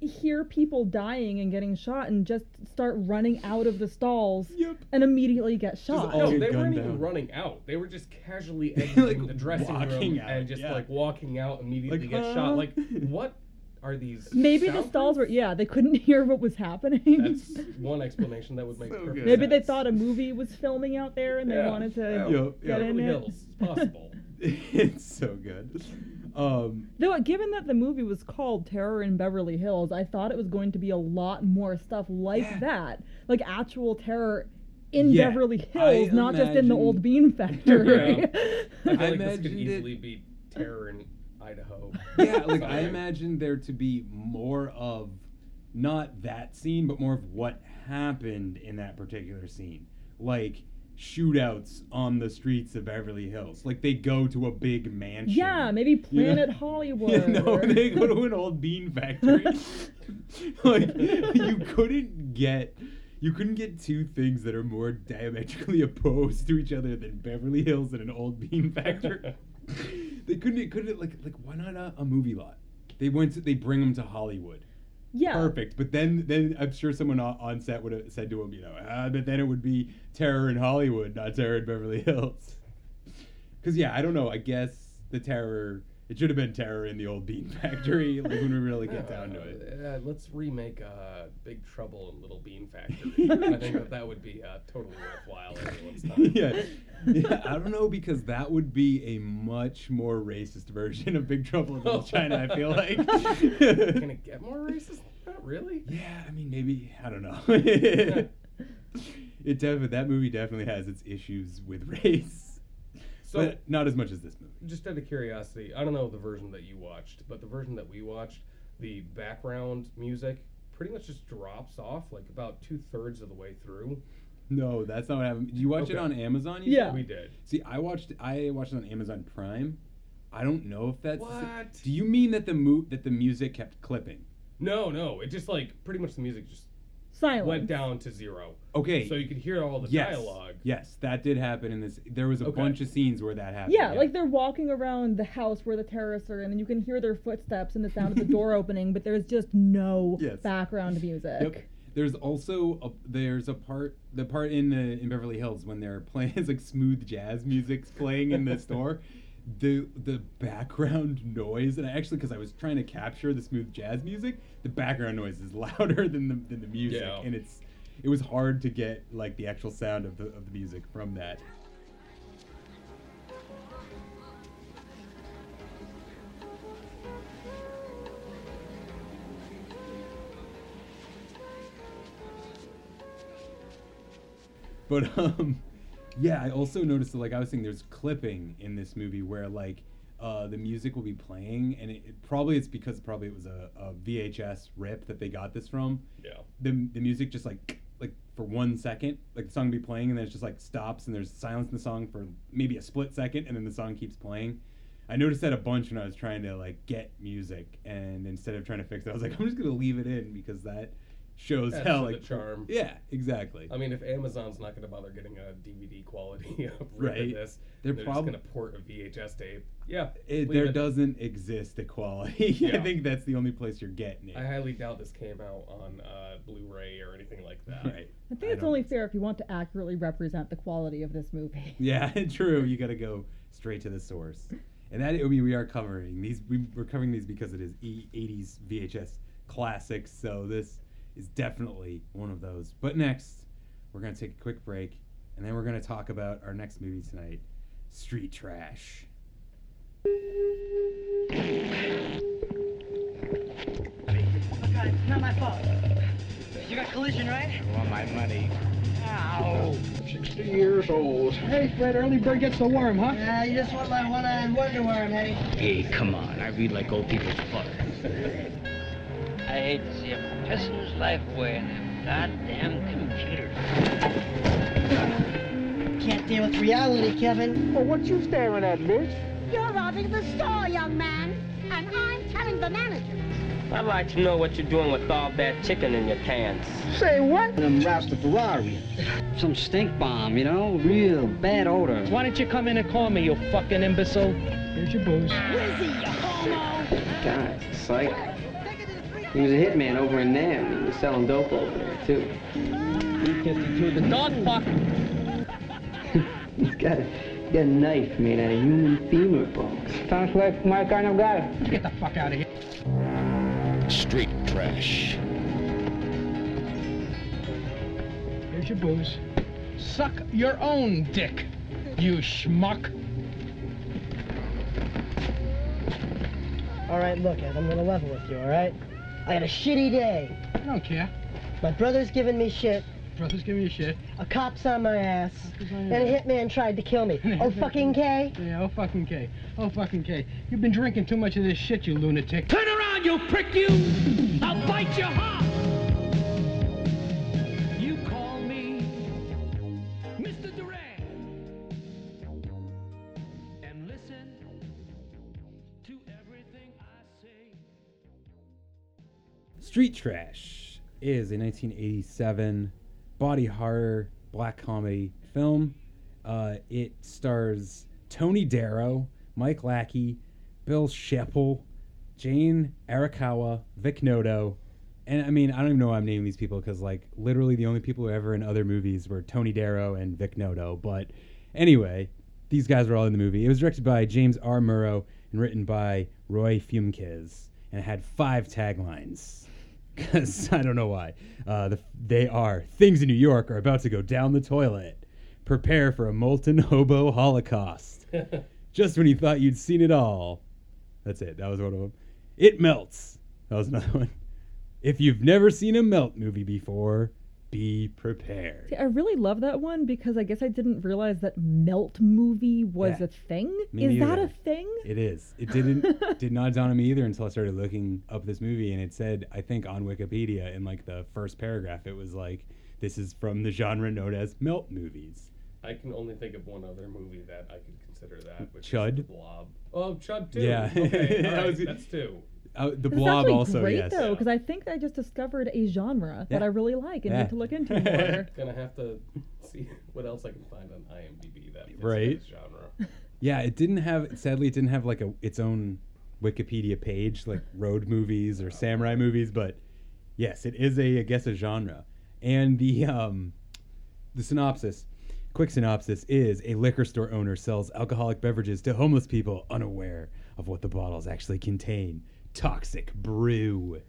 hear people dying and getting shot and just start running out of the stalls and immediately get shot. no, they weren't even down. running out. They were just casually <laughs> exiting the dressing room out, and just yeah. like walking out immediately Like, get huh? shot. Like, what are these? Maybe the stalls were yeah they couldn't <laughs> hear what was happening. That's one explanation that would make perfect Maybe they thought a movie was filming out there and they wanted to Yeah. Get yup. in Beverly it. Hills, it's possible. <laughs> it's so good. Um, Though, given that the movie was called Terror in Beverly Hills, I thought it was going to be a lot more stuff like that, like actual terror in Yeah, Beverly I Hills, not just in the old Bean Factory. <laughs> Yeah. <laughs> I feel I like this could imagined it- easily be terror in Idaho. <laughs> yeah, like I Sorry. imagined there to be more of not that scene, but more of what happened in that particular scene. Like shootouts on the streets of Beverly Hills. Like they go to a big mansion. yeah, maybe You know? Planet Hollywood. <laughs> Yeah, no, or- they go to <laughs> an old bean factory. <laughs> like you couldn't get you couldn't get two things that are more diametrically opposed to each other than Beverly Hills and an old bean factory. they couldn't it couldn't like like why not a, a movie lot? They went to they bring them to Hollywood. Yeah. Perfect. But then then I'm sure someone on, set would have said to him, you know, ah, but then it would be terror in Hollywood, not terror in Beverly Hills. Cause yeah, I don't know. I guess the terror it should have been terror in the old bean factory, like when we really get down to it. Uh, let's remake uh, Big Trouble in Little Bean Factory. <laughs> I think that that would be uh, totally worthwhile everyone's time. yeah. yeah, I don't know because that would be a much more racist version of Big Trouble in Little <laughs> China. I feel like. Can it get more racist? Not really. Yeah, I mean maybe I don't know. <laughs> it definitely that movie definitely has its issues with race, So- but not as much as this movie. Just out of curiosity, I don't know the version that you watched, but the version that we watched, the background music pretty much just drops off like about two thirds of the way through. No, that's not what happened. Did you watch it on Amazon? you Yeah. said? We did. See, I watched I watched it on Amazon Prime. I don't know if that's. What? Do you mean that the mo- that the music kept clipping? No, no, it just like pretty much the music just Silence. went down to zero. Okay. So you could hear all the yes. dialogue. Yes, that did happen in this. There was a Okay. bunch of scenes where that happened. Yeah, like they're walking around the house where the terrorists are in, and you can hear their footsteps and the sound of the door <laughs> opening, but there's just no Yes. background music. Yep. There's also a, there's a part the part in the in Beverly Hills when they're <laughs> playing it's like smooth jazz music's playing in the store. <laughs> The the background <laughs> noise and I actually because I was trying to capture the smooth jazz music, the background noise is <laughs> louder than the than the music Yeah. and it's it was hard to get like the actual sound of the of the music from that. But <laughs> um, yeah, I also noticed that like I was saying, there's clipping in this movie where like uh, the music will be playing, and it, it probably it's because probably it was a, a VHS rip that they got this from. Yeah. The the music just like like for one second, like the song will be playing, and then it just like stops, and there's silence in the song for maybe a split second, and then the song keeps playing. I noticed that a bunch when I was trying to like get music, and instead of trying to fix it, I was like, I'm just gonna leave it in because that shows Adds how like the charm. Yeah, exactly. I mean, if Amazon's not going to bother getting a DVD quality <laughs> of Right. this, They're they're, prob- just going to port a VHS tape. Yeah, It, there it. doesn't exist equality. <laughs> I Yeah. think that's the only place you're getting it. I highly doubt this came out on uh, Blu-ray or anything like that. Right. I think it's only fair if you want to accurately represent the quality of this movie. <laughs> Yeah, true. You got to go straight to the source. And that I mean, we are covering these. We, we're covering these because it is e- 80s VHS classics. So this is definitely one of those. But next, we're gonna take a quick break, and then we're gonna talk about our next movie tonight, Street Trash. It's not my fault. You got collision, right? I want my money. Ow. 60 years old. Hey, Fred, early bird gets the worm, huh? Yeah, you just want my one-eyed wonder worm, Eddie. Hey, come on. I read like old people's <laughs> book. I hate to see pissing his life away in them goddamn computers. Can't deal with reality, Kevin. Well, what you staring at, miss? You're robbing the store, young man. And I'm telling the manager. I'd like to know what you're doing with all that chicken in your pants. Say what? Them Rastafari. Some stink bomb, you know? Real bad odor. Why don't you come in and call me, you fucking imbecile? Here's your booze. Lizzie, you homo! God, psych. He was a hitman over in Nam. He was selling dope over there, too. B-52, the dog fuck. <laughs> He's got a, he's got a knife made out of human femur bones. Sounds like my kind of guy. Get the fuck out of here. Street trash. Here's your booze. Suck your own dick, you schmuck. All right, look, Ed, I'm gonna level with you, all right? I had a shitty day. I don't care. My brother's giving me shit. Brother's giving you shit. A cop's on my ass. on And your a hitman tried to kill me. Oh, <laughs> fucking K? Yeah, oh fucking K. Oh fucking K. You've been drinking too much of this shit, you lunatic. Turn around, you prick, you! I'll bite your heart! Street Trash is a 1987 body horror black comedy film. Uh, it stars Tony Darrow, Mike Lackey, Bill Chepil, Jane Arakawa, Vic Noto, and I mean I don't even know why I'm naming these people because like literally the only people who were ever in other movies were Tony Darrow and Vic Noto. But anyway, these guys were all in the movie. It was directed by James R. Muro and written by Roy Frumkes, and it had five taglines. Because <laughs> I don't know why. Uh, the, they are things in New York are about to go down the toilet. Prepare for a molten hobo holocaust. <laughs> Just when you thought you'd seen it all. That's it. That was one of them. It melts. That was another <laughs> one. If you've never seen a melt movie before, be prepared. See, I really love that one because I guess I didn't realize that melt movie was Yeah. a thing. Me Is that a thing? It is. It didn't <laughs> did not dawn on me either until I started looking up this movie and it said I think on Wikipedia in like the first paragraph it was like this is from the genre known as melt movies. I can only think of one other movie that I could consider that, which Chud? is Blob. Oh, Chud too. Yeah. Okay, <laughs> I right, that's two. Uh, the This is blob actually also great yes. though because I think I just discovered a genre that I really like and Yeah. need to look into <laughs> more. <laughs> Gonna have to see what else I can find on IMDb that fits Right. this genre. Yeah, it didn't have sadly it didn't have like a its own Wikipedia page like road movies or samurai movies, but yes, it is a I guess a genre. And the um the synopsis, quick synopsis is a liquor store owner sells alcoholic beverages to homeless people unaware of what the bottles actually contain. Toxic brew.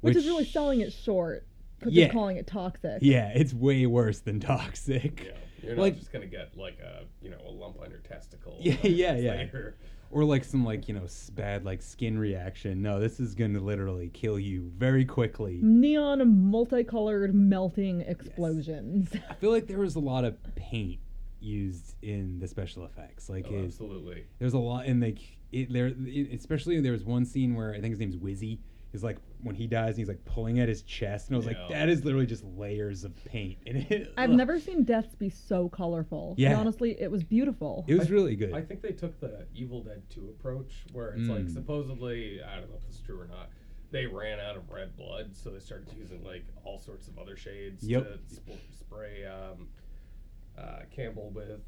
Which, is really selling it short because Yeah. they're calling it toxic. Yeah, it's way worse than toxic. Yeah, you're not Like- just gonna get like a you know a lump on your testicle. Yeah, yeah, yeah. later. Or like some like you know bad like skin reaction. No, this is gonna literally kill you very quickly. Neon multicolored melting explosions. <laughs> I feel like there was a lot of paint used in the special effects. Like Oh, it- absolutely. there's a lot and like it there it, especially there was one scene where I think his name's Wizzy is like when he dies and he's like pulling at his chest and I was like that is literally just layers of paint in it. <laughs> I've Ugh. never seen deaths be so colorful. Yeah. And honestly, it was beautiful. It was I- really good. I think they took the Evil Dead 2 approach, where it's like Mm. supposedly, I don't know if this is true or not, they ran out of red blood, so they started using like all sorts of other shades Yep. to sp- spray um, uh, Campbell with.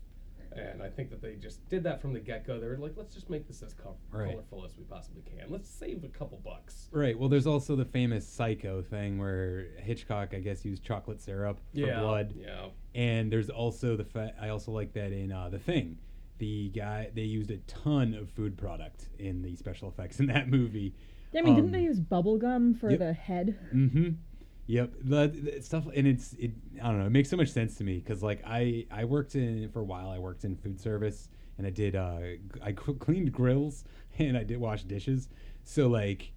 And I think that they just did that from the get go. They were like, let's just make this as co- Right. colorful as we possibly can. Let's save a couple bucks. Right. Well, there's also the famous Psycho thing where Hitchcock, I guess, used chocolate syrup for Yeah, blood. yeah. And there's also the fa- I also like that in uh, the Thing. The guy they used a ton of food product in the special effects in that movie. I mean, didn't Um, they use bubble gum for yep. the head? Mm-hmm. Yep. The, the stuff, and it's it. I don't know. It makes so much sense to me because like I I worked in for a while. I worked in food service and I did uh I c- <laughs> cleaned grills and I did wash dishes. So like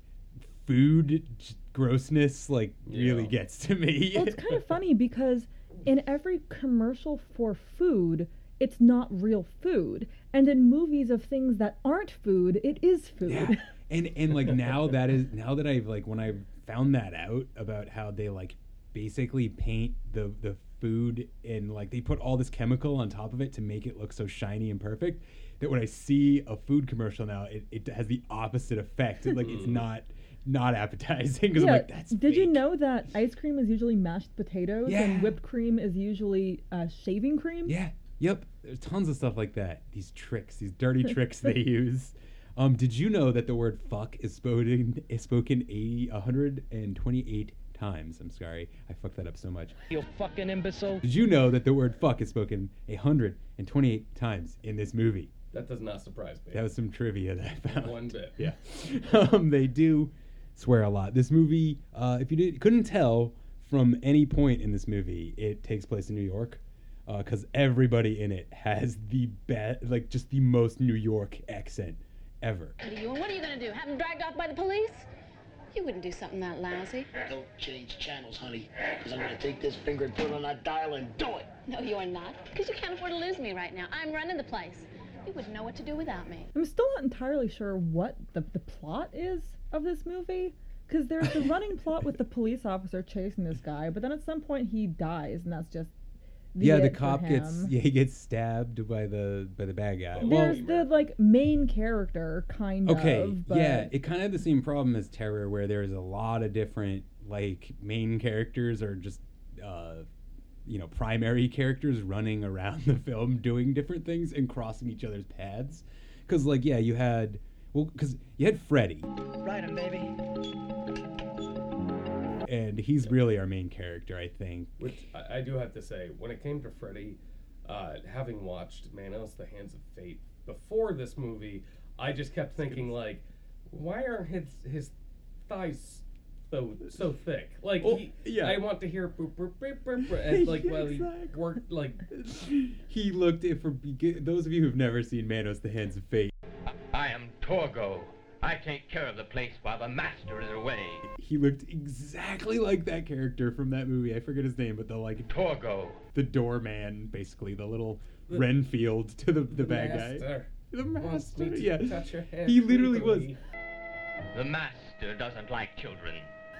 food j- grossness like really Yeah. gets to me. Well, it's kind of <laughs> funny because in every commercial for food, it's not real food. And in movies of things that aren't food, it is food. Yeah. And and like now that is now that I've like when I found that out about how they like basically paint the the food and like they put all this chemical on top of it to make it look so shiny and perfect that when I see a food commercial now it, it has the opposite effect. It, like it's not not appetizing because I'm like that's Did you know that ice cream is usually mashed potatoes Yeah. and whipped cream is usually uh, shaving cream? Yeah. Yep. There's tons of stuff like that. These tricks, these dirty <laughs> tricks they use. Um, did you know that the word fuck is spoken is spoken 80, 128 times? I'm sorry. I fucked that up so much. You fucking imbecile. Did you know that the word fuck is spoken 128 times in this movie? That does not surprise me. That was some trivia that I found. One bit. <laughs> Yeah. um, they do swear a lot. This movie, uh, if you did, couldn't tell from any point in this movie, it takes place in New York. Because everybody in it has the best, like just the most New York accent ever. What are you and what are you gonna do? Have him dragged off by the police? You wouldn't do something that lousy. Don't change channels, honey, because I'm gonna take this finger and put it on that dial and do it. No, you're not. Because you can't afford to lose me right now. I'm running the place. You wouldn't know what to do without me. I'm still not entirely sure what the, the plot is of this movie. Because there's the running plot with the police officer chasing this guy, but then at some point he dies, and that's just the yeah, the it cop gets yeah he gets stabbed by the by the bad guy. There's the like main character kind okay, of. Okay, yeah, it kind of had the same problem as Terror, where there's a lot of different like main characters or just uh, you know primary characters running around <laughs> the film doing different things and crossing each other's paths. Because like yeah, you had well because you had Freddy, Right, him, baby. And he's really our main character, I think. Which I, I do have to say, when it came to Freddy, uh, having watched Manos: The Hands of Fate before this movie, I just kept thinking like, why aren't his his thighs so so thick? Like, he, yeah. I want to hear boop boop boop boop, boop <laughs> and like while he worked like <laughs> He looked at for those of you who've never seen Manos: The Hands of Fate. I am Torgo. I take care of the place while the master is away. He looked exactly like that character from that movie. I forget his name, but the like Torgo. the doorman, basically the little The- Renfield to the the, the bad guy. master The master, to yeah. touch your head He literally was. The master doesn't like children.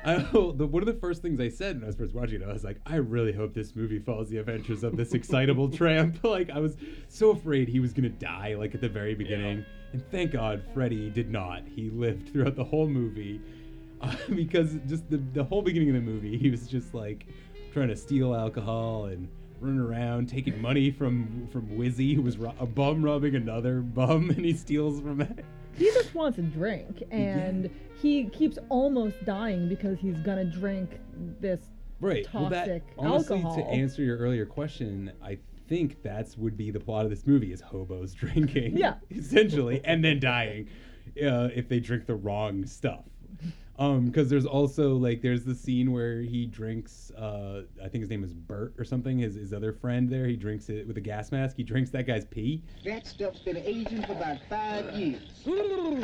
I, oh, the, one of the first things I said when I was first watching it, I was like, I really hope this movie follows the adventures of this excitable <laughs> tramp. <laughs> Like, I was so afraid he was gonna die, like at the very beginning, and thank God Freddy did not. He lived throughout the whole movie, <laughs> uh, because just the the whole beginning of the movie, he was just like trying to steal alcohol and running around taking money from from Wizzy, who was ro- a bum robbing another bum, <laughs> and he steals from that. he just wants a drink, <laughs> and he keeps almost dying because he's gonna drink this right well, toxic that, honestly alcohol. to answer your earlier question i think that's would be the plot of this movie is hobos <laughs> drinking Yeah. essentially and then dying uh, if they drink the wrong stuff um because there's also like there's the scene where he drinks uh i think his name is bert or something his, his other friend there he drinks it with a gas mask he drinks that guy's pee That stuff's been aging for about five years.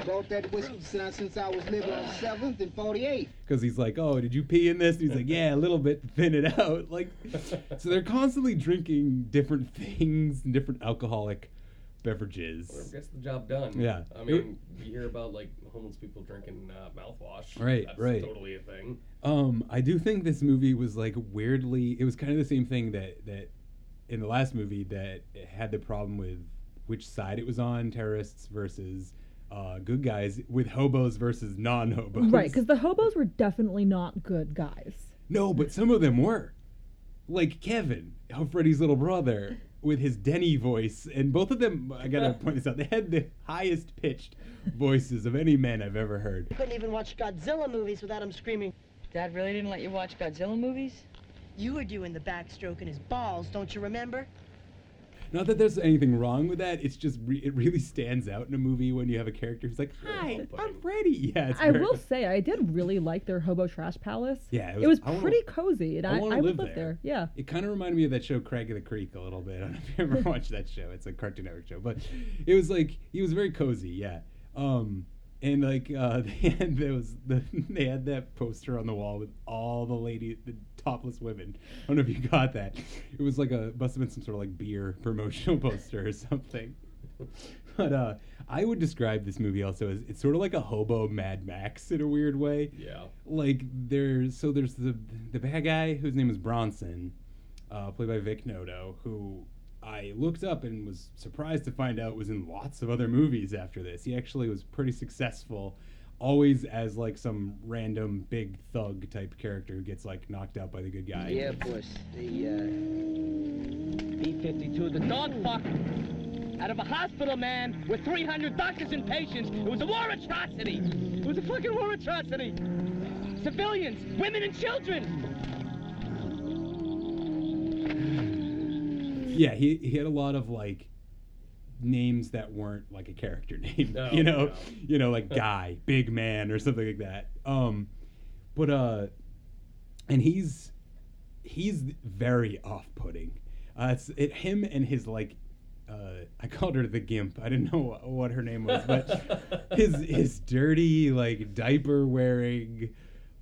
Bought that whiskey since since I was living on 7th and 48. because he's like, "Oh, did you pee in this?" And he's like, "Yeah, a little bit thin it out." Like, <laughs> so they're constantly drinking different things and different alcoholic beverages. Whatever gets the job done. Yeah. I mean, you hear about like homeless people drinking uh, mouthwash. Right, That's right. Totally a thing. Um, I do think this movie was like weirdly. It was kind of the same thing that that in the last movie that it had the problem with which side it was on, terrorists versus uh, good guys with hobos versus non-hobos. Right, because the hobos were definitely not good guys. No, but some of them were. Like Kevin, how Freddy's little brother, with his Denny voice, and both of them, I gotta <laughs> point this out, they had the highest pitched voices of any men I've ever heard. You Couldn't even watch Godzilla movies without him screaming. Dad really didn't let you watch Godzilla movies? You were doing the backstroke in his balls, don't you remember? Not that there's anything wrong with that. It's just re- it really stands out in a movie when you have a character who's like, "Hi, I'm Freddy." <laughs> Yeah, it's I will say I did really like their hobo trash palace. Yeah, it it was, was- I wanna- pretty cozy, and I I, wanna would live live there. there. Yeah. It kind of reminded me of that show Craig of the Creek a little bit. <laughs> I don't know if you ever <laughs> watched that show. It's a Cartoon Network show, but it was like he was very cozy. Yeah. Um, and like uh, they had there was the they had that poster on the wall with all the lady the topless women. I don't know if you got that. It was like a must have been some sort of like beer promotional <laughs> poster or something. But uh, I would describe this movie also as it's sort of like a hobo Mad Max in a weird way. Yeah. Like there's so there's the the bad guy whose name is Bronson, uh, played by Vic Noto, who I looked up and was surprised to find out was in lots of other movies after this. He actually was pretty successful, always as like some random big thug type character who gets like knocked out by the good guy. Yeah, boss. The, uh... B-52, the dog fuck. Out of a hospital, man, with 300 doctors and patients. It was a war atrocity. It was a fucking war atrocity. Civilians, women and children. Yeah, he he had a lot of like names that weren't like a character <laughs> name. No, you know, no. you know, like guy, <laughs> big man, or something like that. Um, but uh, and he's he's very off-putting. Uh, it's it him and his like. Uh, I called her the gimp. I didn't know what, what her name was, but <laughs> his his dirty like diaper wearing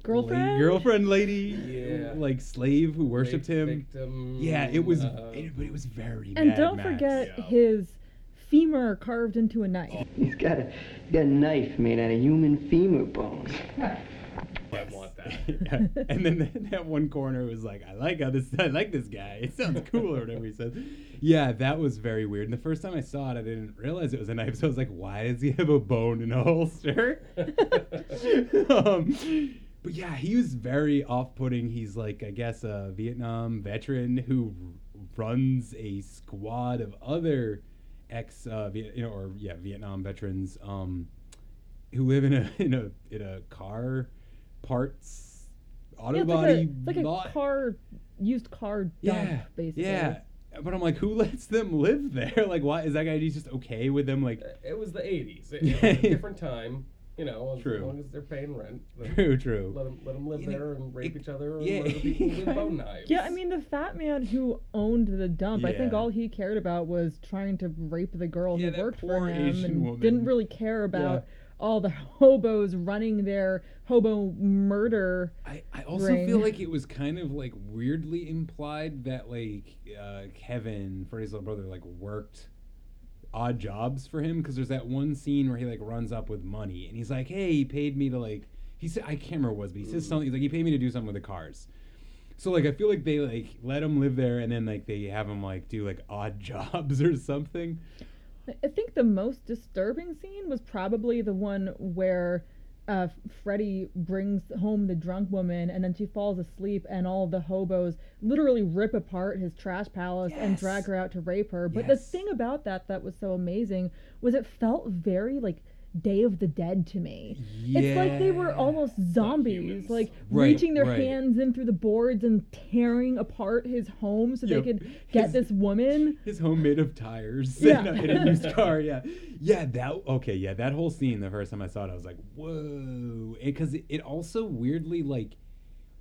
Girlfriend? girlfriend lady, Yeah. like slave who worshipped Rape him. victim, yeah, it was, uh, it, but it was very. And Mad don't Max. forget his femur carved into a knife. He's got a, got a knife made out of human femur bones. I want that. Yeah. and then that, that one corner was like, I like how this, I like this guy. It sounds cool or whatever he said. Yeah, that was very weird. And the first time I saw it, I didn't realize it was a knife. So I was like, why does he have a bone in a holster? <laughs> um, but yeah, he was very off-putting. He's like, I guess, a Vietnam veteran who runs a squad of other ex, uh, Viet, you know, or yeah, Vietnam veterans, um, who live in a <laughs> in a in a car parts auto Yeah, body like a, it's like a car, used car dump, Yeah, basically. Yeah. But I'm like, who <laughs> lets them live there? Like, why is that guy just okay with them? Like, It was the 80s. It, it was a <laughs> different time. You know, as True. long as they're paying rent. then True, true. Let them, let 'em live You know, there and rape each other and yeah, murder people with yeah. bone knives. Yeah, I mean, the fat man who owned the dump, I think all he cared about was trying to rape the girl Yeah, who worked for him Asian and woman. didn't really care about all the hobos running their hobo murder. I, I also ring. feel like it was kind of like weirdly implied that like uh, Kevin, Freddy's little brother, like worked odd jobs for him because there's that one scene where he like runs up with money and he's like, "Hey, he paid me to like." He said, "I can't remember what it was, but he says something. He's like, he paid me to do something with the cars." So like, I feel like they like let him live there and then like they have him like do like odd <laughs> jobs or something. I think the most disturbing scene was probably the one where uh, Freddy brings home the drunk woman and then she falls asleep and all the hobos literally rip apart his trash palace and drag her out to rape her. But the thing about that that was so amazing was it felt very like Day of the Dead to me. It's like they were almost zombies, like Right, reaching their right. hands in through the boards and tearing apart his home so Yep. they could <laughs> get His- this woman. His home made of tires Yeah. in, a, in a <laughs> used car. Yeah, yeah. That okay. Yeah, that whole scene. The first time I saw it, I was like, whoa, because it, it also weirdly like.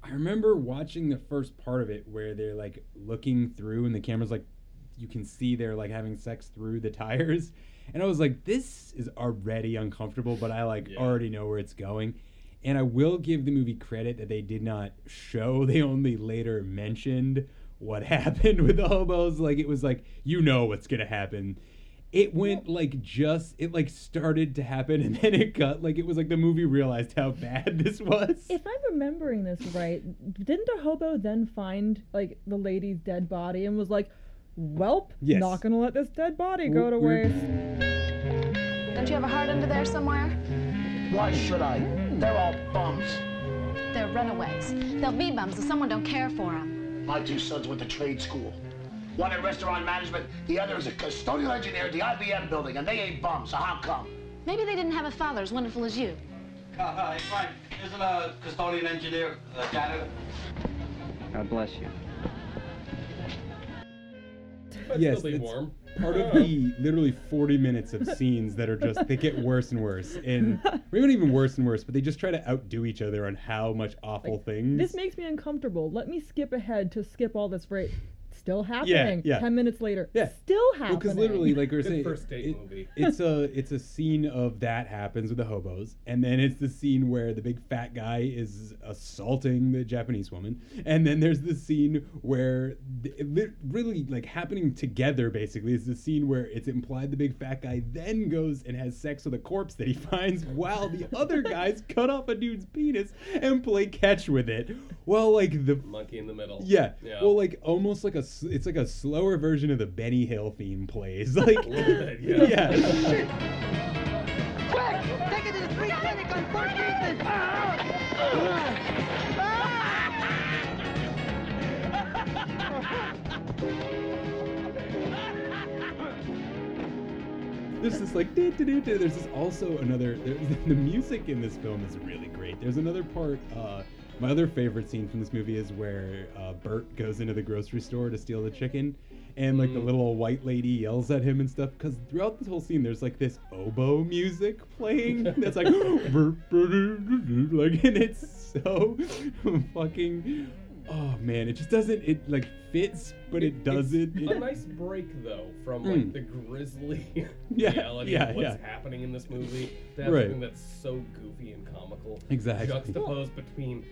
I remember watching the first part of it where they're like looking through and the camera's like, you can see they're like having sex through the tires, and I was like, this is already uncomfortable, but I like already know where it's going. And I will give the movie credit that they did not show. <laughs> They only later mentioned what <laughs> happened with the hobos. Like it was like you know what's gonna happen. It went like just it like started to happen <laughs> and then it got like it was like the movie realized how bad this was. If I'm remembering this right, didn't the hobo then find like the lady's dead body and was like, "Welp, Yes. not gonna let this dead body go to We're- waste." Don't you have a heart under there somewhere? Why should I? They're all bums. They're runaways. They'll be bums if someone don't care for them. My two sons went to trade school. One in restaurant management, the other is a custodial engineer at the IBM building, and they ain't bums, so how come? Maybe they didn't have a father as wonderful as you. Uh, <laughs> hey, Frank, isn't a custodian engineer a janitor? God bless you. Yes, still be it's warm. part of <laughs> the literally 40 minutes of scenes that are just they get worse and worse, and <laughs> maybe not even worse and worse, but they just try to outdo each other on how much awful things. This makes me uncomfortable. Let me skip ahead to skip all this right. Still happening. yeah. Ten minutes later. Yeah. Still happening. because literally, like we were Good saying, first date it- movie. <laughs> it's a it's a scene of that happens with the hobos, and then it's the scene where the big fat guy is assaulting the Japanese woman, and then there's the scene where th- it really like happening together. Basically, is the scene where it's implied the big fat guy then goes and has sex with a corpse that he <laughs> finds, while the other guys <laughs> cut off a dude's penis and play catch with it. Well, like the Monkey in the middle. yeah. Yeah. Well, like almost like a, s- it's like a slower version of the Benny Hill theme plays. <laughs> Like, A bit, yeah. yeah. Quick! Take it to the free clinic on 14th There's this like, "Du- du- du- du." there's this also another. There, <laughs> the music in this film is really great. There's another part. Uh, my other favorite scene from this movie is where uh, Bert goes into the grocery store to steal the chicken, and like the Mm. little white lady yells at him and stuff. Because throughout this whole scene, there's like this oboe music playing <laughs> that's like, <laughs> like, and it's so <laughs> fucking. Oh man, it just doesn't. It like fits, but it, doesn't. It- a nice break though from Mm. like the grisly Yeah, reality yeah, of what's yeah. happening in this movie to have Right. something that's so goofy and comical. Exactly. Juxtaposed between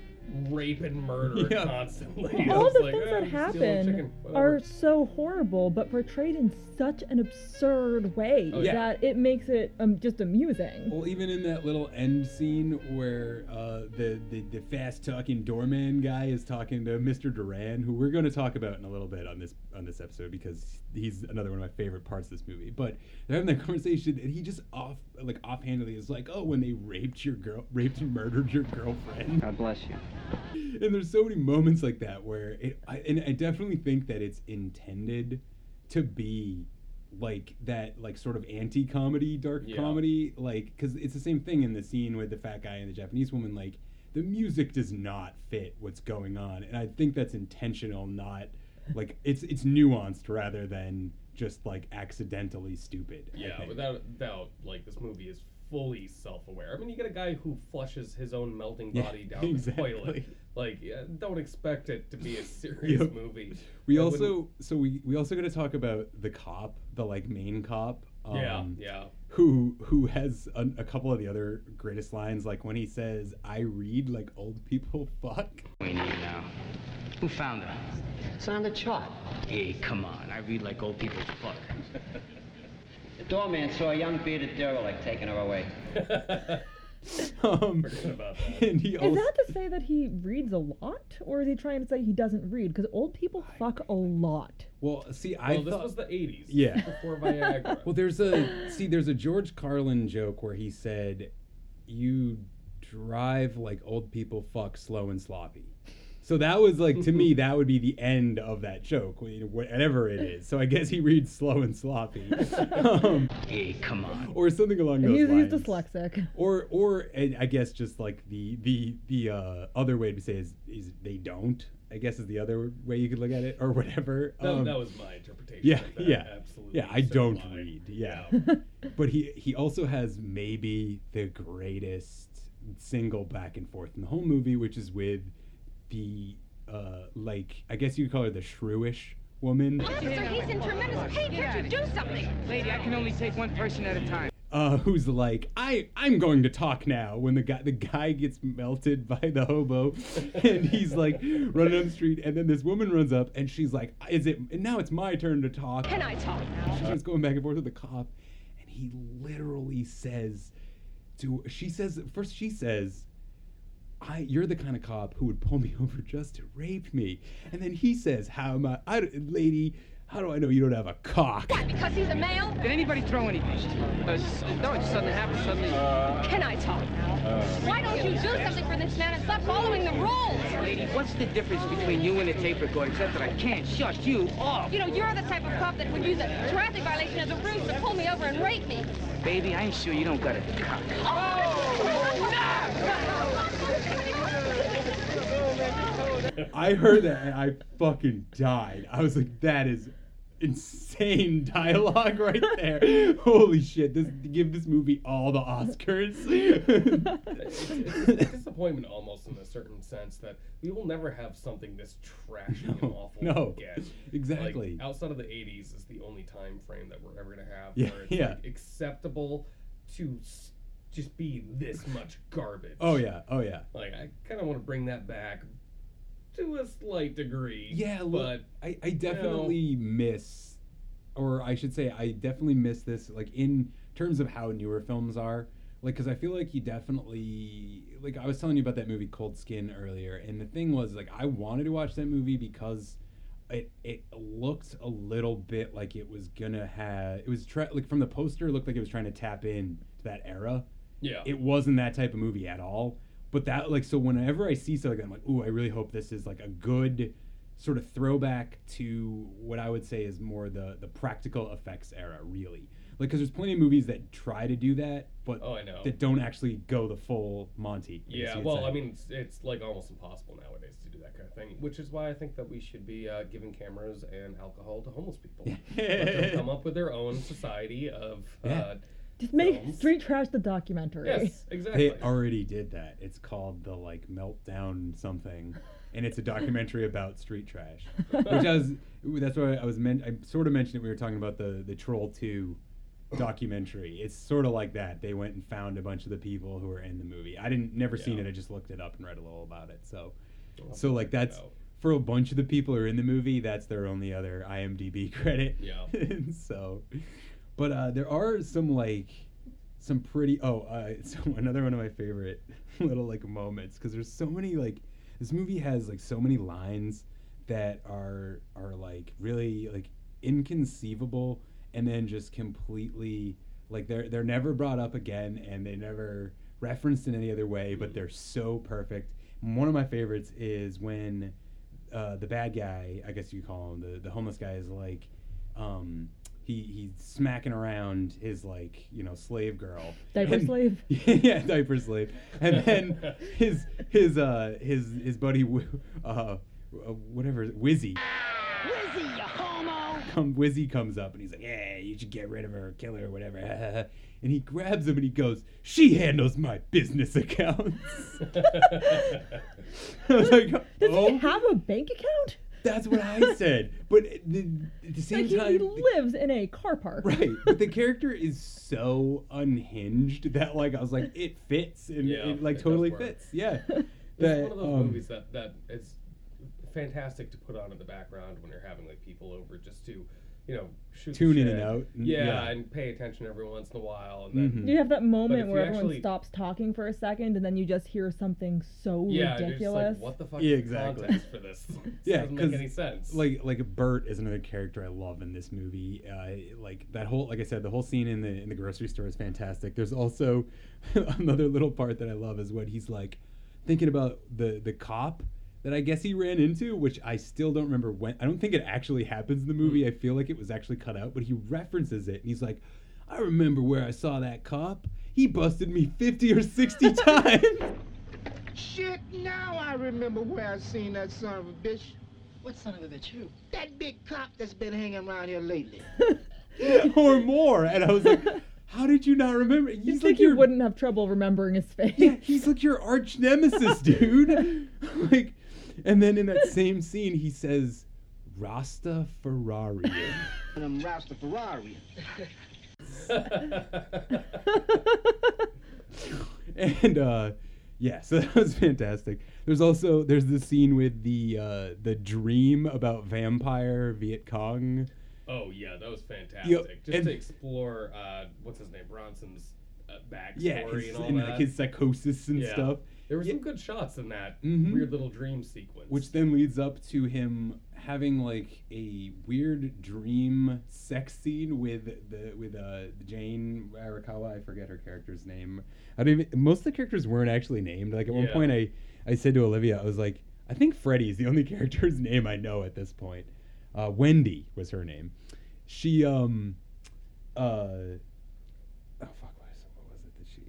rape and murder Yeah. constantly. <laughs> all the like, things eh, that happen are so horrible, but portrayed in such an absurd way Oh, yeah. that it makes it um, just amusing. Well, even in that little end scene where uh, the, the the fast talking doorman guy is talking to Mr. Duran, who we're going to talk about in a little bit on this on this episode because he's another one of my favorite parts of this movie. But they're having that conversation, and he just off like offhandedly is like, "Oh, when they raped your girl, raped and murdered your girlfriend." God bless you. And there's so many moments like that where it I, and I definitely think that it's intended to be like that like sort of anti-comedy dark Yeah. comedy like because it's the same thing in the scene with the fat guy and the japanese woman like the music does not fit what's going on and i think that's intentional not like it's it's nuanced rather than just like accidentally stupid Yeah, without doubt, like this movie is fully self-aware. I mean, you get a guy who flushes his own melting Yeah, body down <laughs> exactly. the toilet. Like, yeah, don't expect it to be a serious Yep. movie. We And also so we we also got to talk about the cop, the like main cop. Yeah, um, yeah. Who who has a, a couple of the other greatest lines, like when he says, "I read like old people <laughs> fuck." We need now. Who found her? It's on the chart. Hey, come on. I read like old people fuck. <laughs> The doorman saw a young bearded derelict taking her away. <laughs> um, <laughs> and he Is also that to say that he reads a lot, or is he trying to say he doesn't read? Because old people fuck a lot. well, see, I well, this thought was the '80s. Yeah. <laughs> before Viagra. well, there's a see, there's a George Carlin joke where he said, "You drive like old people fuck slow and sloppy." So that was like to me <laughs> that would be the end of that joke, whatever it is. So I guess he reads slow and sloppy, <laughs> um, Hey, come on. or something along those He's, he's dyslexic. or or and I guess just like the the the uh, other way to say is is they don't. I guess is the other way you could look at it, or whatever. That, Um, that was my interpretation. yeah, of that. yeah, absolutely. yeah. I don't do I. read. Yeah, <laughs> but he he also has maybe the greatest single back and forth in the whole movie, which is with the uh like I guess you could call her the shrewish woman. Officer, he's in tremendous pain. Can't you do something? Lady, I can only take one person at a time. uh, who's like, I I'm going to talk now. When the guy the guy gets melted by the hobo, <laughs> and he's like running on the street, and then this woman runs up, and she's like, Is it? And now it's my turn to talk. Can I talk now? She starts going back and forth with the cop, and he literally says to she says first she says. I, you're the kind of cop who would pull me <laughs> over just to rape me, and then he says, "How am I, I, lady? How do I know you don't have a cock? Because he's a male? Did anybody throw anything? Uh, no, it just suddenly happened. Suddenly. Can I talk now? Why don't you do something for this man and stop following the rules? Lady, what's the difference between you and a tape recorder except that I can't shut you off? You know, you're the type of cop that would use a traffic violation as a ruse to pull me over and rape me. Baby, I'm sure you don't got a cock. I heard that and I fucking died. I was like, that is insane <laughs> dialogue right there. Holy shit! This give this movie all the Oscars. <laughs> it's, it's a <laughs> disappointment almost in a certain sense that we will never have something this trashy and awful no, again. exactly. Like, outside of the 80s is the only time frame that we're ever going to have Yeah, where it's yeah. like, acceptable to just be this much garbage. oh yeah, oh yeah. Like, I kind of want to bring that back to a slight degree. Yeah, look, but I, I definitely miss, or I should say, I definitely miss this, like, in terms of how newer films are. Like, because I feel like you definitely, like, I was telling you about that movie Cold Skin earlier, and the thing was, like, I wanted to watch that movie because it it looked a little bit like it was gonna have, it was, try, like, from the poster, it looked like it was trying to tap in to that era. Yeah. It wasn't that type of movie at all. But that like so whenever I see something I'm like, ooh, I really hope this is like a good sort of throwback to what I would say is more the the practical effects era, really. Like, because there's plenty of movies that try to do that, but Oh, I know. that don't actually go the full Monty. Yeah, well. I mean, it's, it's like almost impossible nowadays to do that kind of thing, which is why I think that we should be uh, giving cameras and alcohol to homeless people. <laughs> Let them come up with their own society of. Yeah. Just make films. Street Trash the documentary. Yes, exactly. They already did that. It's called the like meltdown something, and it's a documentary about street trash. <laughs> Which I was. That's why I was meant. I sort of mentioned it. We were talking about the the Troll Two documentary. It's sort of like that. They went and found a bunch of the people who were in the movie. I didn't never seen it. I just looked it up and read a little about it. So, I'll so like that's for a bunch of the people who are in the movie. That's their only other IMDb <laughs> credit. Yeah. <laughs> So, but uh, there are some like some pretty. Oh, uh, <laughs> so another one of my favorite <laughs> little like moments because there's so many like this movie has like so many lines that are are like really like inconceivable and then just completely like they're they're never brought up again and they never referenced in any other way but they're so perfect one of my favorites is when uh, the bad guy i guess you call him the, the homeless guy is like um he, he's smacking around his like you know slave girl Diaper And- slave? <laughs> yeah diaper slave and then his his uh his his buddy uh uh, whatever Wizzy Lizzie, you homo! come Wizzy comes up and he's like, "Yeah, you should get rid of her, or kill her, or whatever." <laughs> and he grabs him and he goes, "She handles my business accounts." <laughs> I was like, Does "Oh, he have a bank account? That's what I said." But at the, at the same Like he, time, he the- lives in a car park. right? But the <laughs> character is so unhinged that like I was like, it fits and Yeah, it like it totally fits. Yeah, <laughs> It's That, one of those um, movies that that is fantastic to put on in the background when you're having like people over just to, you know, shoot Tune in and out, and- Yeah, yeah. and pay attention every once in a while, and then Mhm. You have that moment where everyone actually- stops talking for a second and then you just hear something so yeah, and you're ridiculous. like, what the fuck Yeah, is the exactly. context for this? <laughs> This yeah, doesn't make 'cause, any sense. Like like Bert is another character I love in this movie. Uh, like that whole like I said, the whole scene in the in the grocery store is fantastic. There's also <laughs> another little part that I love is when he's like thinking about the the cop that I guess he ran into, which I still don't remember when. I don't think it actually happens in the movie. Mm. I feel like it was actually cut out, but he references it and he's like, "I remember where I saw that cop. He busted me 50 or 60 <laughs> times." Shit, now I remember where I seen that son of a bitch. What son of a bitch? Who? That big cop that's been hanging around here lately. <laughs> or more. And I was like, how did you not remember? He's You'd like think you your wouldn't have trouble remembering his face. yeah, he's like your arch nemesis, <laughs> dude. like, <laughs> and then in that same scene, he says, "Rasta Ferrari." And I'm Rasta Ferrari. <laughs> and uh, yeah, so that was fantastic. There's also there's the scene with the uh, the dream about vampire Viet Cong. oh yeah, that was fantastic. Yo, just to explore uh, what's his name, Bronson's uh, backstory Yeah, his, and all and that. like his psychosis and Yeah. stuff. There were Yeah. some good shots in that Mhm. weird little dream sequence. which then leads up to him having like a weird dream sex scene with the with uh Jane Arakawa. I forget her character's name. I don't even. Most of the characters weren't actually named. Like at one point, I I said to Olivia, I was like, I think Freddie is the only <laughs> character's name I know at this point. Uh, Wendy was her name. She um uh oh fuck what, is, what was it that she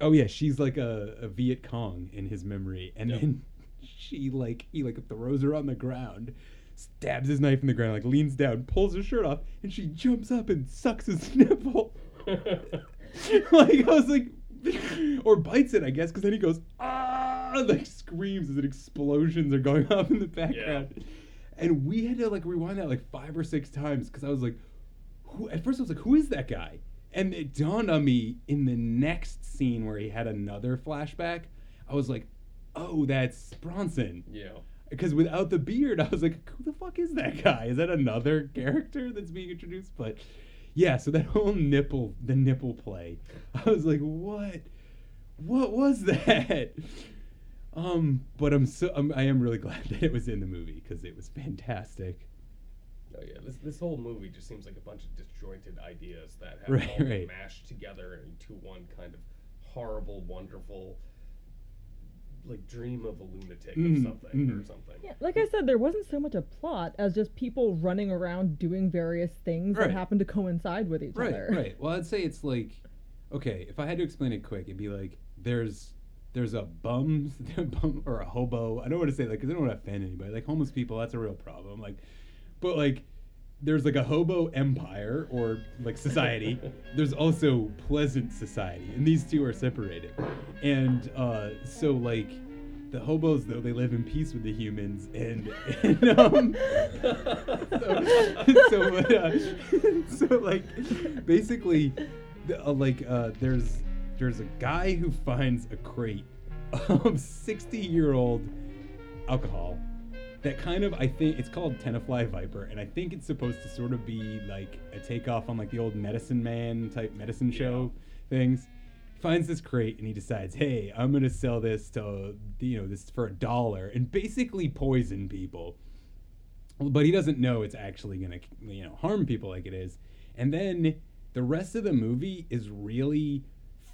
oh yeah she's like a, a Viet Cong in his memory and then <laughs> she like he like throws her on the ground stabs his knife in the ground like leans down pulls her shirt off and she jumps up and sucks his <laughs> nipple <laughs> like I was like or bites it I guess because then he goes ah like screams as explosions are going off in the background and we had to like rewind that like five or six times because I was like, who? At first I was like, who is that guy? And it dawned on me in the next scene where he had another flashback. I was like, oh, that's Bronson. Yeah. Because without the beard, <laughs> I was like, who the fuck is that guy? Is that another character that's being introduced? But yeah, so that <laughs> whole nipple, the nipple play, I was like, what? What was that? <laughs> Um, but I'm so I'm, I am really glad that it was in the movie because it was fantastic. Oh yeah, this this whole movie just seems like a bunch of disjointed ideas that have Right, all been right. mashed together into one kind of horrible, wonderful, like dream of a lunatic Mm, of something or mm. something. Yeah, like I said, there wasn't so much a plot as just people running around doing various things Right. that happen to coincide with each Right, other. right. Well, I'd say it's like, okay, if I had to explain it quick, it'd be like there's there's a bum, <laughs> bum or a hobo. I don't want to say like because I don't want to offend anybody. Like homeless people, that's a real problem. Like, but like there's like a hobo empire or like society. <laughs> there's also pleasant society, and these two are separated. And uh, so like the hobos though they live in peace with the humans and, and <laughs> um so, <laughs> so, but, uh, so like basically the- uh, like uh there's there's a guy who finds a crate of 60 year old alcohol that kind of I think it's called Tenafly Viper, and I think it's supposed to sort of be like a takeoff on like the old Medicine Man type medicine show things. Finds this crate and he decides, hey, I'm gonna sell this to you know this for a dollar and basically poison people. But he doesn't know it's actually gonna you know harm people like it is. And then the rest of the movie is really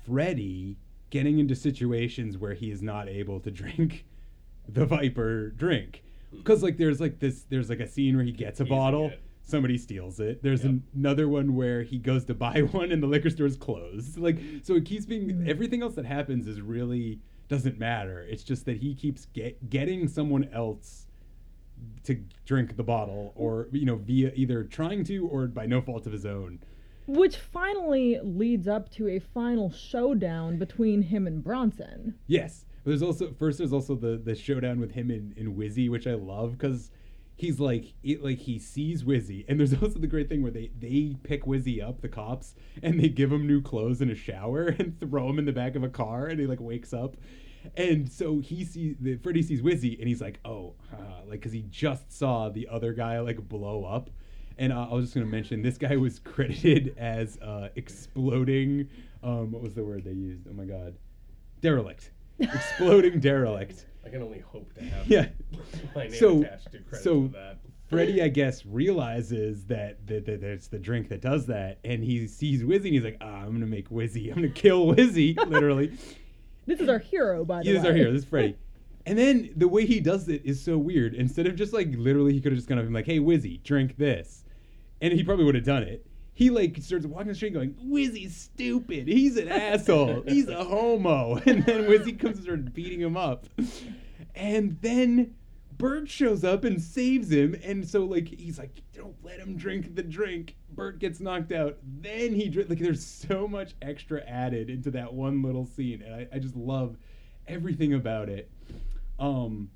Freddy getting into situations where he is not able to <laughs> drink the Viper drink. Because like there's like this there's like a scene where he gets a bottle, somebody steals it. There's an- another one where he goes to buy <laughs> one and the liquor store's closed. Like so it keeps being everything else that happens is really doesn't matter. It's just that he keeps get, getting someone else to drink the bottle or you know via either trying to or by no fault of his own. Which finally leads up to a final showdown between him and Bronson. Yes. There's also first. There's also the the showdown with him in in Wizzy, which I love because he's like it like he sees Wizzy, and there's <laughs> also the great thing where they they pick Wizzy up, the cops, and they give him new clothes and a shower <laughs> and throw him in the back of a car, and he like wakes up. And so he sees the Freddy sees Wizzy, and he's like, "Oh, uh, like because he just saw the other guy like blow up." And uh, I was just gonna mention this guy was <laughs> credited as uh, exploding. Um, what was the word they used? Oh my god, derelict. <laughs> Exploding derelict. I can only hope to have Yeah. <laughs> my name so, attached to credits so for that. Freddy, I guess, realizes that, that, that it's the drink that does that, and he sees Wizzy, and he's like, ah, I'm gonna make Wizzy. I'm gonna kill Wizzy, <laughs> literally. This is our hero, by the He way. This is our hero. This is Freddy. And then the way he does it is so weird. Instead of just like literally, he could have just gone up and been like, "Hey, Wizzy, drink this," and he probably would have done it. He like starts walking the street, going, "Wizzy's stupid. He's an asshole. He's a homo." <laughs> And then Wizzy comes and starts beating him up. And then Bert shows up and saves him, and so like he's like, "Don't let him drink the drink." Bert gets knocked out. Then he drink. Like there's so much extra added into that one little scene, and I, I just love everything about it. Um,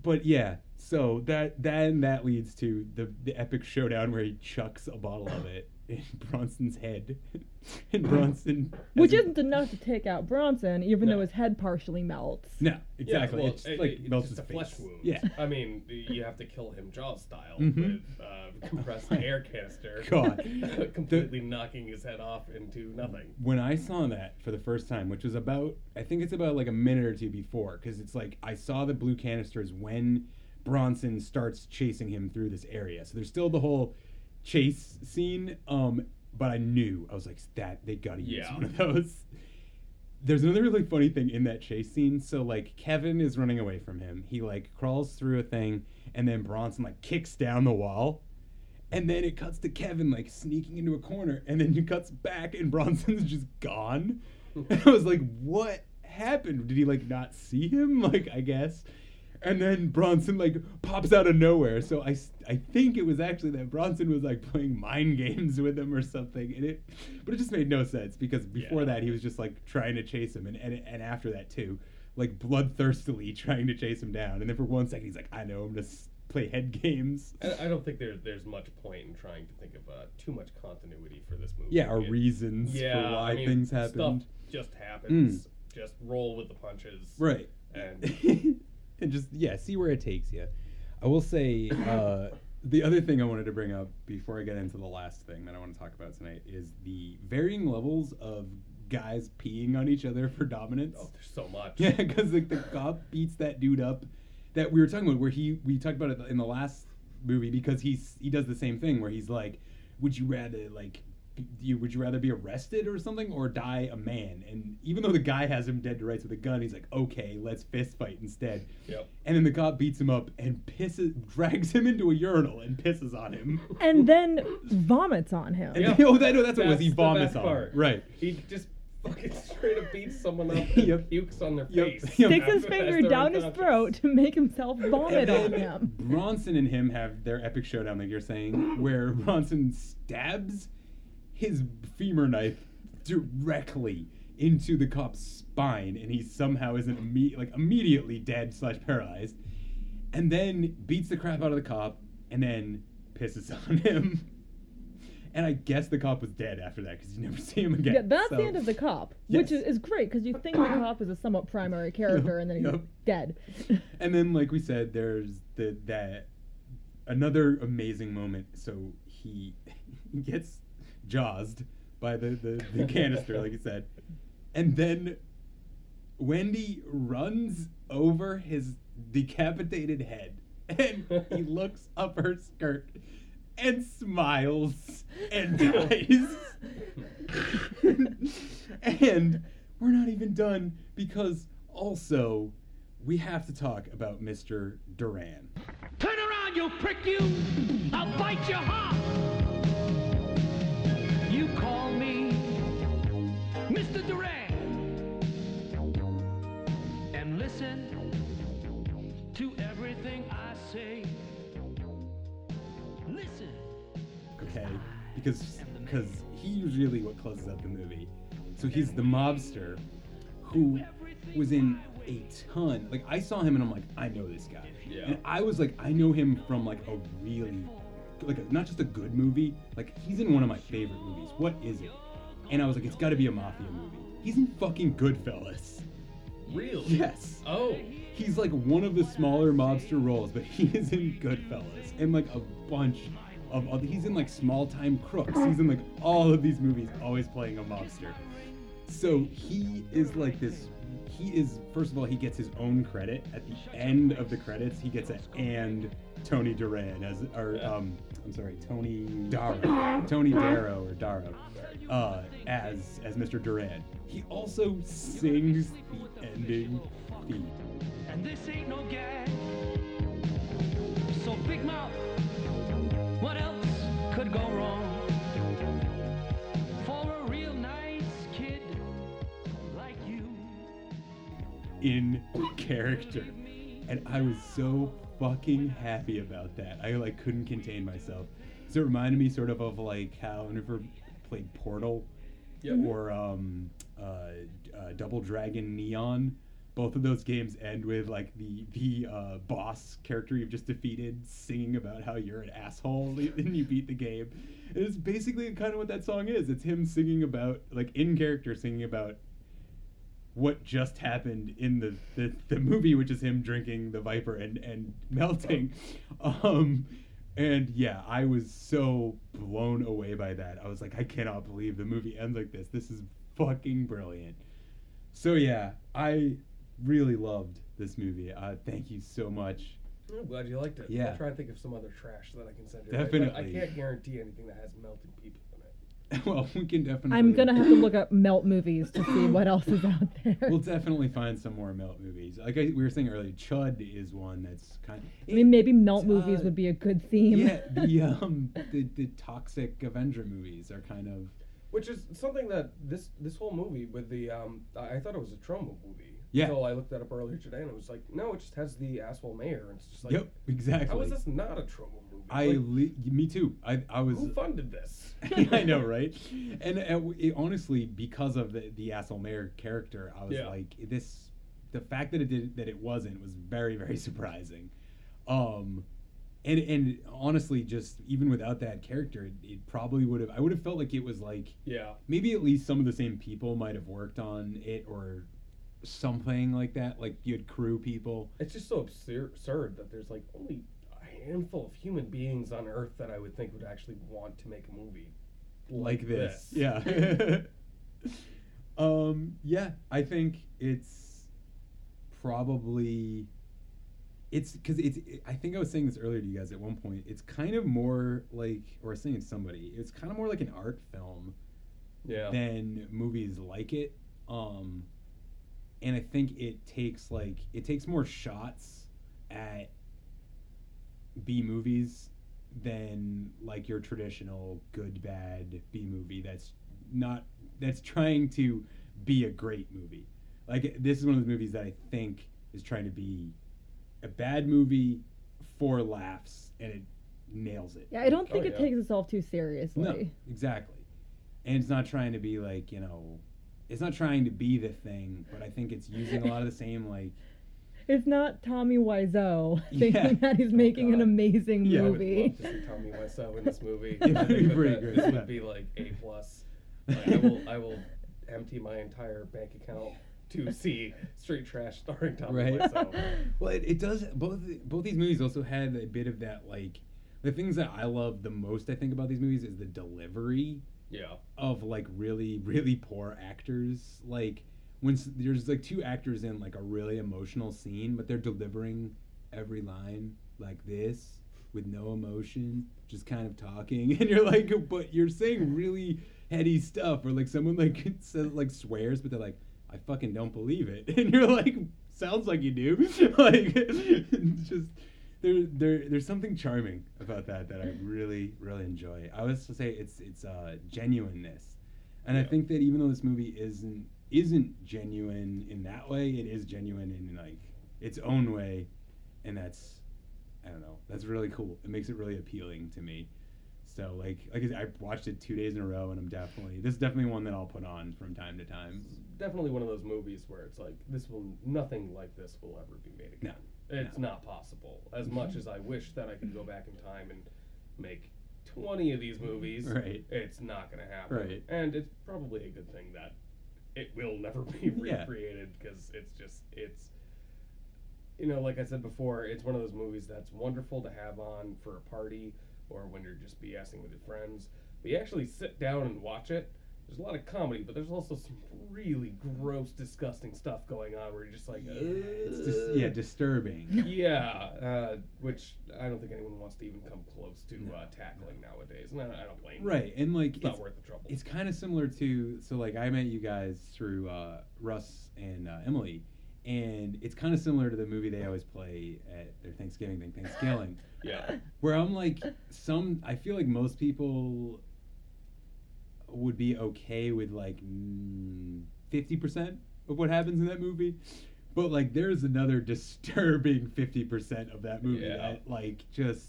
but yeah, so that then that leads to the the epic showdown where he chucks a bottle of it in <laughs> Bronson's head, <laughs> and Bronson. Which isn't enough to take out Bronson, even though his head partially melts. no exactly. Yeah, well, it's it- like it- melts it's his just a flesh wound. Yeah. I mean, you have to kill him Jaws style Mhm. with uh, compressed <laughs> air canister. God. completely knocking his head off into nothing. when I saw that for the first time, which was about, I think it's about like a minute or two before, because it's like I saw the blue canisters when Bronson starts chasing him through this area. So there's still the whole chase scene. Um, but I knew I was like that they gotta use Yeah. one of those. There's another really funny thing in that chase scene. So like Kevin is running away from him. He like crawls through a thing, and then Bronson like kicks down the wall. And then it cuts to Kevin like sneaking into a corner, and then it cuts back, and <laughs> Bronson's just gone. And <laughs> I was like, "What happened? Did he like not see him? <laughs> Like, I guess." And then Bronson like pops out of nowhere. So I, I think it was actually that Bronson was like playing mind games with him or something. And it, but it just made no sense because before that he was just like trying to chase him, and and, and after that too, like bloodthirstily <laughs> trying to chase him down. And then for one second he's like, "I know, I'm gonna play head games." I, I don't think there's there's much point in trying to think of uh, too much continuity for this movie. Yeah, or It- reasons for yeah, why I mean, things Stuff just happens. Just roll with the punches. Right. And <laughs> <laughs> and just yeah, see where it takes you. I will say uh, the other thing I wanted to bring up before I get into the last thing that I want to talk about tonight is the varying levels of guys peeing on each other for dominance. oh, there's so much. <laughs> Yeah, because like the cop beats that dude up that we were talking about, where he we talked about it in the last movie because he's he does the same thing where he's like, would you rather like. Be- You, would you rather be arrested or something or die a man? And even though the guy has him dead to rights with a gun, he's like, okay, let's fist fight instead. Yep. And then the cop beats him up and pisses, drags him into a urinal and pisses on him. And then vomits on him. And- <laughs> oh, that, no, that's what it was. He vomits on part. him. Right. He just fucking straight up beats someone up <laughs> and Yep. pukes on their Yep. face. Yep. Sticks his As- as finger down his throat to make himself vomit on And then him. Bronson and him have their epic showdown, like you're saying, where Bronson stabs his femur knife directly into the cop's spine, and he somehow isn't imme- like immediately dead slash paralyzed, and then beats the crap out of the cop, and then pisses <laughs> on him. And I guess the cop was dead after that because you never <laughs> see him again. Yeah, that's so- the end of the cop, which is, is great because you think the cop is a somewhat primary <laughs> character and then he's Yep. dead. and then like we said there's the that another amazing moment so he gets jawsed by the, the, the canister like you said and then wendy runs over his decapitated head and he <laughs> looks up her skirt and smiles and dies and we're not even done because also we have to talk about Mr. Duran. Turn around, you prick, you! I'll bite your heart! You call me Mr. Duran. And listen to everything I say. Listen. Okay, because because he's really what closes out the movie. So he's the mobster who was in a ton. Like I saw him and I'm like, I know this guy. Yeah. And I was like, I know him from like a really like a, not just a good movie. Like he's in one of my favorite movies. What is it? And I was like, it's got to be a mafia movie. He's in fucking Goodfellas. Really? Yes. Oh. He's like one of the smaller mobster roles, but he is in Goodfellas and like a bunch of other. He's in like Small Time Crooks. He's in like all of these movies, always playing a mobster. So he is like this. He is first of all, he gets his own credit at the end of the credits. He gets it and Tony Duran as or um, I'm sorry, Tony Darrow, <laughs> Tony Darrow or Darrow, uh, as as Mr. Duran. He also sings the ending theme. And this ain't no gag. So big mouth, what else could go wrong? In character. And I was so fucking happy about that. I like couldn't contain myself. So it reminded me sort of of like how I never played Portal Yep. or um, uh, uh, Double Dragon Neon. Both of those games end with like the the uh, boss character you've just defeated singing about how you're an asshole <laughs> and you beat the game. And it's basically kind of what that song is. It's him singing about like in character singing about what just happened in the, the, the movie, which is him drinking the Viper and, and <laughs> melting. Um, and yeah, I was so blown away by that. I was like, I cannot believe the movie ends like this. This is fucking brilliant. So yeah, I really loved this movie. Uh, thank you so much I'm glad you liked it. Yeah. I'll try and think of some other trash that I can send you. But I- I can't guarantee anything that has melting people. <laughs> well, we can definitely. I'm gonna have to <laughs> look up melt movies to see what else is out <laughs> there. We'll definitely find some more melt movies. Like I, we were saying earlier, Chud is one that's kind. Of, I mean, maybe melt uh, movies would be a good theme. Yeah, the um, the, the toxic Avenger movies are kind of. Which is something that this this whole movie with the um I I thought it was a Troma movie. Yeah. Until I looked that up earlier today and it was like, no, it just has the asshole mayor and it's just like Yep, exactly. How is this not a Troma movie? I Like, le- me too. I I was. who funded this? <laughs> I know, right? And uh, it, honestly, because of the the asshole mayor character, I was Yeah. like, this. The fact that it did that it wasn't was very very surprising. Um, and and honestly, just even without that character, it, it probably would have. I would have felt like it was like Yeah. maybe at least some of the same people might have worked on it or something like that. Like you had crew people. It's just so absurd, absurd that there's like only a handful of human beings on Earth that I would think would actually want to make a movie like this. Yeah. <laughs> um yeah, I think it's probably it's cuz it's I think I was saying this earlier to you guys at one point. It's kind of more like or I was saying to somebody, it's kind of more like an art film Yeah. than movies like it. Um and I think it takes like it takes more shots at B movies than like your traditional good bad B movie that's not that's trying to be a great movie. Like this is one of those movies that I think is trying to be a bad movie for laughs and it nails it. Yeah, I don't think Oh, it yeah. takes itself too seriously. No, exactly. And it's not trying to be like, you know, it's not trying to be the thing, but I think it's using a lot of the same like It's not Tommy Wiseau <laughs> Yeah. thinking that he's making an amazing Yeah, I would movie. love to see Tommy <laughs> Wiseau in this movie. it would be pretty that- great, This would be like A plus. Like, I will I will empty my entire bank account to see Street Trash starring Tommy right? Wiseau. <laughs> well, it, it does. Both both these movies also had a bit of that like the things that I love the most. I think about these movies is the delivery Yeah. of like really really poor actors. Like when there's like two actors in like a really emotional scene, but they're delivering every line like this with no emotion, just kind of talking, <laughs> and you're like, but you're saying really heady stuff, or like someone like <laughs> says like swears, but they're like, I fucking don't believe it, <laughs> and you're like, sounds like you do, like just. There, there, there's something charming about that that I really, really enjoy. I was to say it's it's uh, genuineness, and I think that even though this movie isn't isn't genuine in that way, it is genuine in like its own way, and that's I don't know. That's really cool. It makes it really appealing to me. So like like I said, I watched it two days in a row, and I'm definitely this is definitely one that I'll put on from time to time. Definitely one of those movies where it's like this will nothing like this will ever be made again. It's not possible. As mm-hmm. much as I wish that I could go back in time and make 20 of these movies, Right. it's not going to happen. Right. And it's probably a good thing that it will never <laughs> be recreated because it's just it's you know, like I said before, it's one of those movies that's wonderful to have on for a party or when you're just BSing with your friends. But you actually sit down and watch it. There's a lot of comedy, but there's also some really gross, disgusting stuff going on where you're just like, It's just yeah, disturbing. <laughs> yeah, uh, which I don't think anyone wants to even come close to uh, tackling nowadays, and I, I don't blame them. Right, and like it's, not worth the trouble. It's kind of similar to so like I met you guys through uh, Russ and uh, Emily, and it's kind of similar to the movie they always play at their Thanksgiving thing, Thanksgiving. <laughs> Yeah. Where I'm like some, I feel like most people would be okay with like mm, fifty percent of what happens in that movie. But like, there's another <laughs> disturbing fifty percent of that movie Yeah. that like just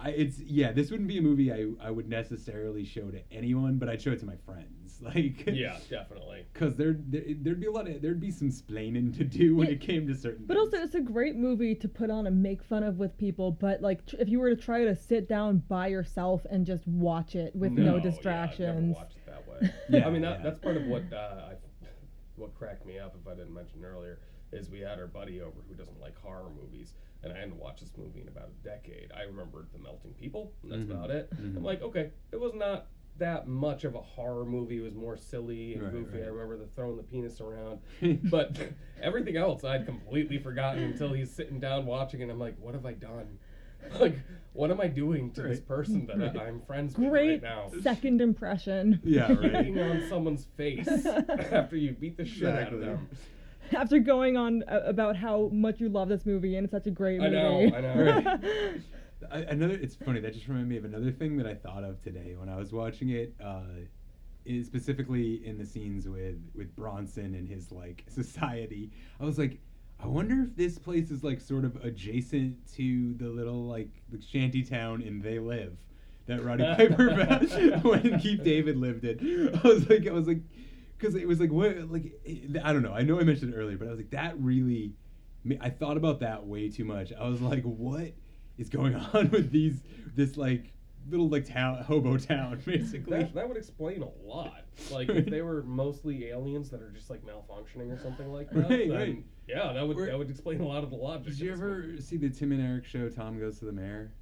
I, it's yeah. This wouldn't be a movie I, I would necessarily show to anyone, but I'd show it to my friends. <laughs> Like yeah, definitely. because there, there there'd be a lot of there'd be some splaining to do when it came to certain. But also, it's a great movie to put on and make fun of with people. But like, tr- if you were to try to sit down by yourself and just watch it with No, no, yeah, I've never distractions, watched it that way. <laughs> <laughs> Yeah, I mean that, yeah. that's part of what uh, I, what cracked me up. If I didn't mention earlier, is we had our buddy over who doesn't like horror movies, and I hadn't watched this movie in about a decade. I remembered the melting people, and that's Mhm. about it. Mhm. I'm like, okay, it was not that much of a horror movie. It was more silly and Right, goofy. I remember the throwing the penis around, <laughs> but everything else I'd completely forgotten until he's sitting down watching, and I'm like, what have I done? <laughs> Like, what am I doing to this person that Right. I, I'm friends with Great right now? second impression. Yeah, <laughs> right. Beating on someone's face after you beat the shit out of them. After going on about how much you love this movie and it's such a great I movie. know, I know. I- another it's funny that just reminded me of another thing that I thought of today when I was watching it uh is specifically in the scenes with with Bronson and his like <laughs> society I was like I wonder if this place is like sort of adjacent to the little like the shanty town in They Live that Roddy <laughs> Piper <laughs> when Keith David lived in. I was like I was like because it was like what like I don't know I know I mentioned it earlier but I was like that really I thought about that way too much. I was like what is going <laughs> on with these this like little like town hobo town <laughs> basically. That, that would explain a lot. Like if they were mostly aliens that are just like malfunctioning or something like that. Right, right. Yeah, that would that would explain a lot of the logic. Did you ever movie. see the Tim and Eric show Tom Goes to the Mayor?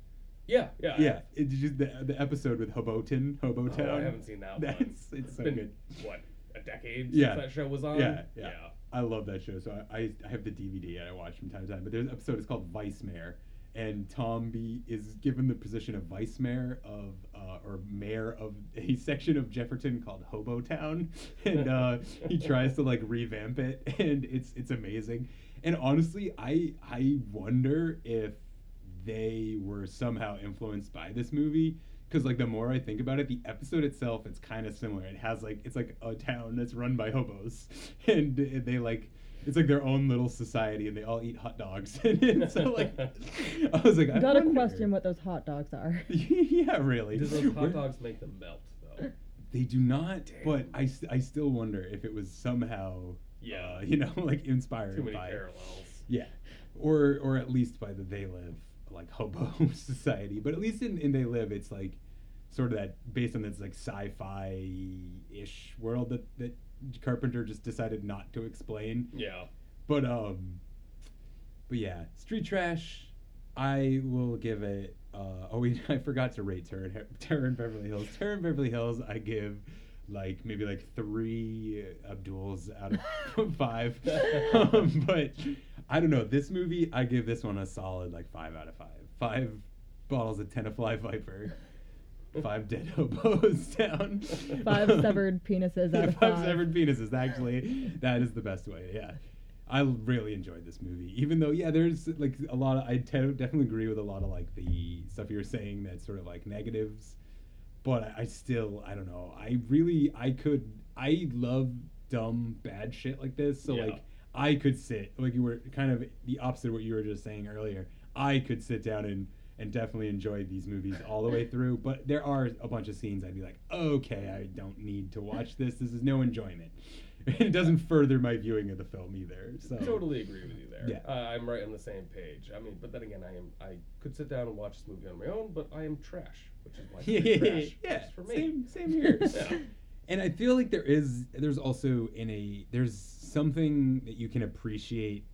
Yeah, yeah. Yeah, It's just the, the episode with Hoboton, Hobotown. Oh, I haven't seen that That's one. it's so been, good. What a decade Yeah, since that show was on. Yeah, yeah, I love that show. So I, I, I have the DVD and I watch from time to time. But there's an episode. It's called Vice Mayor, and Tom B is given the position of vice mayor of uh, or mayor of a <laughs> section of Jefferton called Hobotown, <laughs> and uh, he <laughs> tries to like revamp it, and it's it's amazing. And honestly, I I wonder if they were somehow influenced by this movie because like the more i think about it the episode itself it's kind of similar. It has like it's like a town that's run by hobos. And they like it's like their own little society and they all eat hot dogs <laughs> and so like i was like I Gotta wonder- question what those hot dogs are. <laughs> yeah really Does those hot Where- dogs make them melt though? they do not but I, st- I still wonder if it was somehow Yeah. uh, you know <laughs> like inspired Too many by parallels. yeah or or at least by the they live like hobo society but at least in, in they live it's like sort of that based on this like sci-fi ish world that that carpenter just decided not to explain. Yeah. but um but yeah street trash i will give it uh oh <laughs> we i forgot to rate terror terror in beverly hills. Terror in beverly hills i give like maybe like three Abdouls out of <laughs> five. Um, but i don't know. This movie i give this one a solid like five out of five. Five bottles of tenafly viper five dead hobos <laughs> down Five um, severed penises out of <laughs> five five. severed penises. Actually, that is the best way. Yeah, I really enjoyed this movie. Even though, yeah, there's like a lot of. I te- definitely agree with a lot of like the stuff you were saying that's sort of like negatives. But I, I still, I don't know. I really, I could, I love dumb bad shit like this. So Yeah. like, I could sit like you were kind of the opposite of what you were just saying earlier. I could sit down and and definitely enjoy these movies all the way through. But there are a bunch of scenes I'd be like, okay, I don't need to watch this. This is no enjoyment. <laughs> it doesn't further my viewing of the film either. So Totally agree with you there. Yeah. Uh, I'm right on the same page. I mean, but then again, I am I could sit down and watch this movie on my own, but I am trash, which is why <laughs> trash. yeah, for me. same same here. <laughs> Yeah. And I feel like there is there's also in a there's something that you can appreciate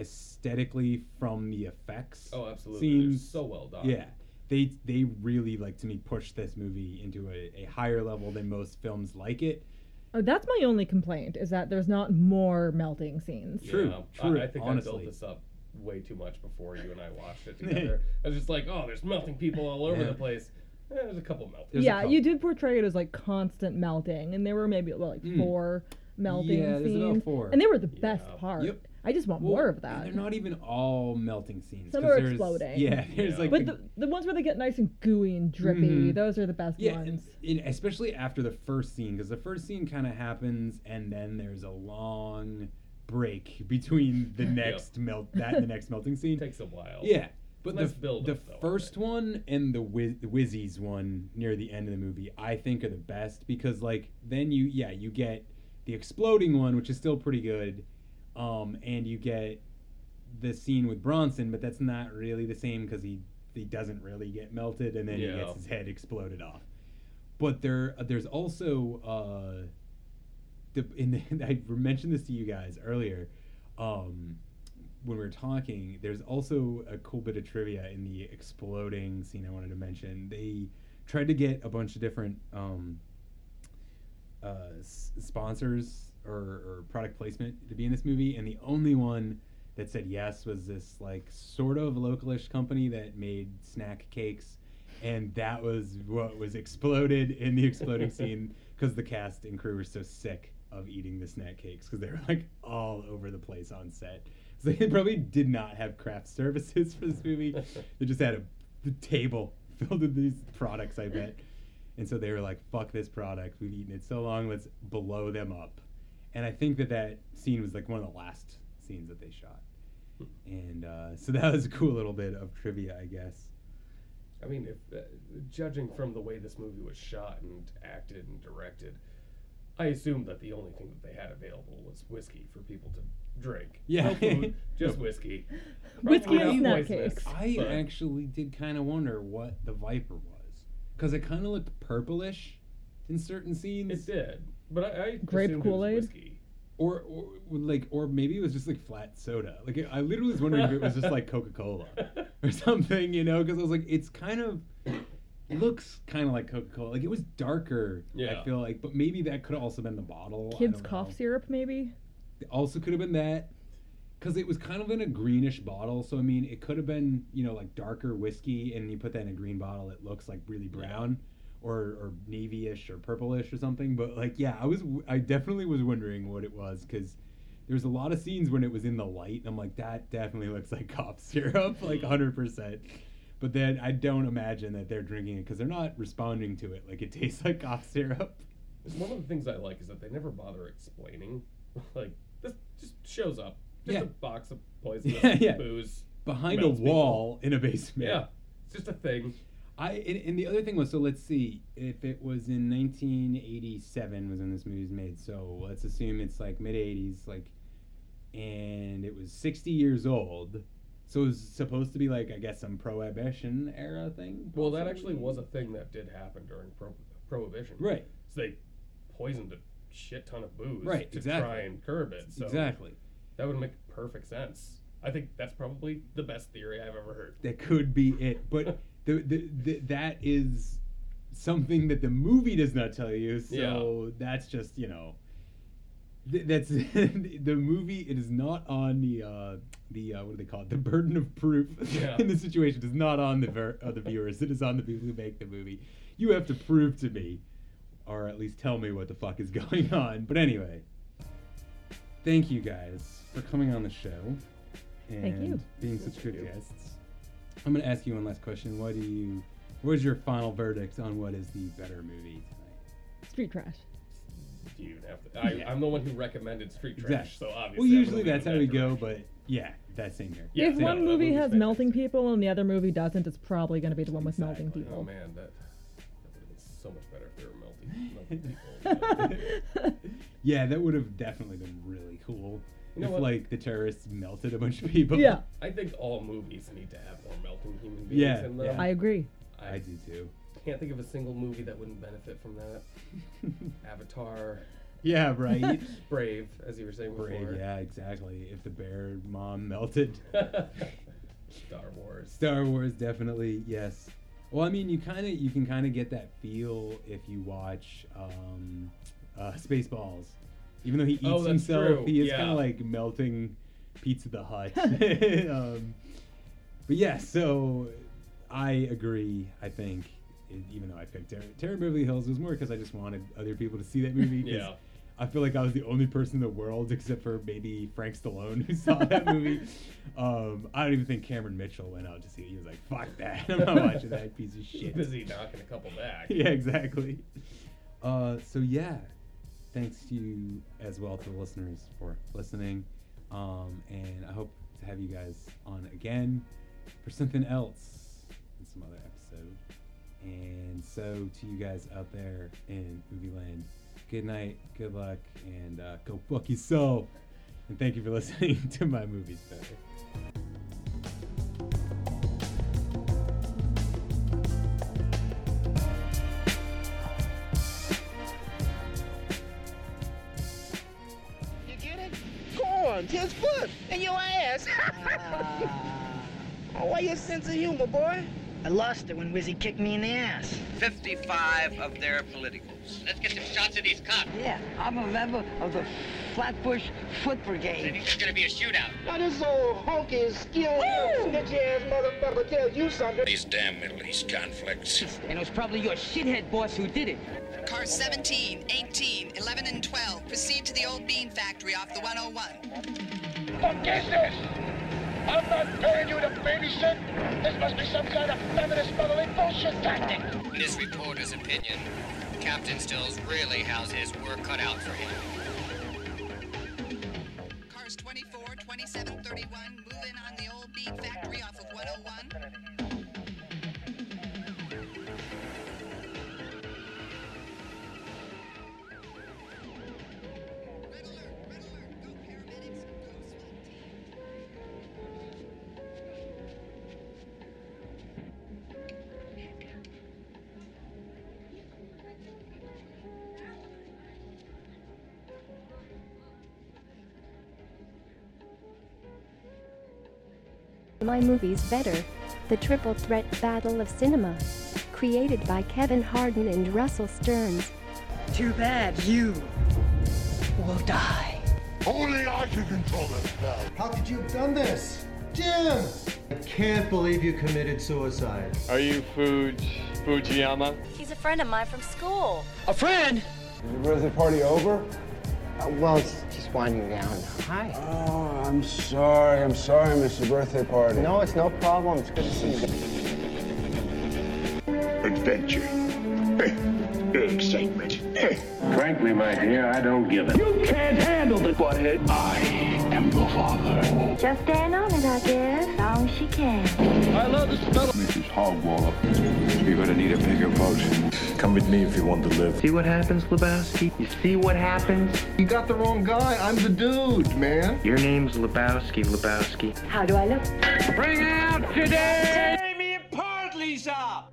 aesthetically from the effects. Oh, absolutely. They're Scenes. so well done. Yeah. They they really like to me push this movie into a, a higher level than most films like it. Oh, that's my only complaint is that there's not more melting scenes. True, Yeah, true, I, I think I built this up way too much before you and I watched it <laughs> together. I was just like, oh, there's melting people all over Yeah. the place. Eh, there's a couple melting. yeah, you did portray it as like constant melting, and there were maybe what, like Mm. four melting Yeah, there's about scenes, four. and they were the best part. Yep. I just want Well, more of and that. They're not even all melting scenes. Some 'cause are there's- exploding. Yeah, <laughs> there's like but the, the ones where they get nice and gooey and drippy, Mhm. those are the best Yeah, ones. and, and especially after the first scene, because the first scene kind of happens, and then there's a long break between the <laughs> next melt <laughs> that and the next melting scene. Takes a while. Yeah, but Nice the build the though, I first one and the Wiz, the Wizzies one near the end of the movie, I think are the best because like then you yeah you get the exploding one, which is still pretty good, um, and you get the scene with Bronson, but that's not really the same because he he doesn't really get melted, and then he gets his head exploded off. But there there's also uh, the <laughs> in the, I mentioned this to you guys earlier. Um, when we were talking, there's also a cool bit of trivia in the exploding scene I wanted to mention. They tried to get a bunch of different um, uh, s- sponsors or, or product placement to be in this movie, and the only one that said yes was this like sort of localish company that made snack cakes, and that was what was exploded in the exploding <laughs> scene because the cast and crew were so sick of eating the snack cakes because they were like all over the place on set. So they probably did not have craft services for this movie. <laughs> they just had a the table filled with these products, I bet. And so they were like, "Fuck this product. We've eaten it so long. Let's blow them up." And I think that that scene was like one of the last scenes that they shot. And uh, <laughs> so that was a cool little bit of trivia, I guess. I mean, if uh, judging from the way this movie was shot and acted and directed, I assumed that the only thing that they had available was whiskey for people to drink. Yeah. no food, <laughs> just whiskey. <laughs> Whiskey Probably and not snack cakes. I but- actually did kind of wonder what the Viper was because it kind of looked purplish in certain scenes. It did, but I, I Grape assumed it was Kool-Aid? whiskey. Or, or like, or maybe it was just like flat soda. Like, I literally was wondering if it was just like Coca Cola <laughs> or something, you know? Because I was like, it's kind of it looks kind of like Coca Cola. Like it was darker. Yeah. I feel like, but maybe that could have also been the bottle. I Kids cough know. syrup, maybe. It also could have been that because it was kind of in a greenish bottle. So I mean, it could have been you know like darker whiskey, and you put that in a green bottle, it looks like really brown. Or, or navy-ish or purplish or something but like yeah i was i definitely was wondering what it was because there's a lot of scenes when it was in the light and i'm like that definitely <laughs> looks like cough syrup <laughs> like 100% but then i don't imagine that they're drinking it because they're not responding to it like it <laughs> tastes like cough syrup One of the things I like is that they never bother explaining. like this just shows up, just Yeah. a box of poisonous Yeah, yeah. booze behind a melts people. wall in a basement Yeah, it's just a thing. I and, and the other thing was so let's see if it was in 1987 was when this movie was made. So let's assume it's like mid 80s, like, and it was 60 years old. So it was supposed to be like I guess some prohibition era thing. Well, that actually was a thing that did happen during pro- prohibition. Right. So they poisoned a shit ton of booze Right, to exactly. try and curb it. So Exactly. That would make perfect sense. I think that's probably the best theory I've ever heard. that could be it. But <laughs> the, the, the that is something that the movie does not tell you. So that's just you know. th- That's <laughs> the movie. It is not on the uh, the uh, what do they call it? The burden of proof <laughs> Yeah. in the situation is not on the ver- uh, the viewers. It is on the people who make the movie. You have to prove to me, or at least tell me what the fuck is <laughs> going on. But anyway, thank you guys for coming on the show and Thank you. being such good guests. I'm going to ask you one last question. What do you? What is your final verdict on what is the better movie tonight? Street trash. Do you even have to? I, Yeah. I'm the one who recommended Street Trash, Exactly. so obviously. well, usually that's how lean we in that go, but yeah, that's same here. Yeah, if yeah, one movie has melting people and the other movie doesn't, it's probably going to be the one with melting people. Oh man, that, that would have been so much better if they were melting, melting people. <laughs> Yeah, that would have definitely been really cool You know if what? like the terrorists melted a bunch of people. Yeah. I think all movies need to have more melting human beings Yeah, in them. yeah. I agree. I do too. can't think of a single movie that wouldn't benefit from that. <laughs> Avatar, Yeah, right. <laughs> Brave, as you were saying Brave, before. yeah, exactly. If the bear mom melted. <laughs> Star Wars. Star Wars definitely yes. Well, I mean, you kind of you can kind of get that feel if you watch um, uh, Spaceballs. Even though he eats Oh, himself, true, he is yeah. kind of like melting Pizza the Hut. <laughs> <laughs> um, but yeah, so I agree. I think even though I picked Terror, Terror Beverly Hills, was more because I just wanted other people to see that movie. Yeah. I feel like I was the only person in the world, except for maybe Frank Stallone, who saw that <laughs> movie. Um, I don't even think Cameron Mitchell went out to see it. He was like, "Fuck that! I'm not watching that piece of shit." busy knocking a couple back. yeah, exactly. Uh, so yeah, thanks to you as well to the listeners for listening, um, and I hope to have you guys on again for something else in some other episode. And so to you guys out there in movie land, good night, good luck, and uh, go fuck yourself. And thank you for <laughs> listening to my movies better. Corn, his foot, and your ass. oh, <laughs> why your sense of humor, boy? I lost it when Wizzy kicked me in the ass. 55 of their politicals. Let's get some shots of these cops. Yeah, I'm a member of the Flatbush Foot I Brigade. think there's gonna be a shootout. Now this old honky skill snitch ass motherfucker tells you something. These damn Middle East conflicts. And it was probably your shithead boss who did it. Cars 17, 18, 11, and 12 proceed to the old bean factory off the 101. What is this? I'm not paying you to babysit. This must be some kind of feminist smuggling bullshit tactic. In this reporter's opinion, Captain Stills really has his work cut out for him. My movies better. The Triple Threat Battle of Cinema. Created by Kevin Harden and Russell Stearns. Too bad you will die. Only I can control this now. How could you have done this? Jim! I can't believe you committed suicide. Are you Fuj Fujiyama? He's a friend of mine from school. A friend? Is the birthday party over? Well, it's just winding down. Hi. Oh, I'm sorry. I'm sorry, Mr. Birthday Party. No, it's no problem. It's good to see you. Adventure. <laughs> Excitement. <laughs> Frankly, my dear, I don't give it. You can't handle the butthead. I am your father. Just stand on it, I guess. Long as she can. I love the smell of Mrs. Hogwaller, you're gonna need a bigger boat. Come with me if you want to live. See what happens, Lebowski? You see what happens? You got the wrong guy. I'm the dude, man. Your name's Lebowski, Lebowski. How do I look? Bring out today! Jamie and Part, Lisa!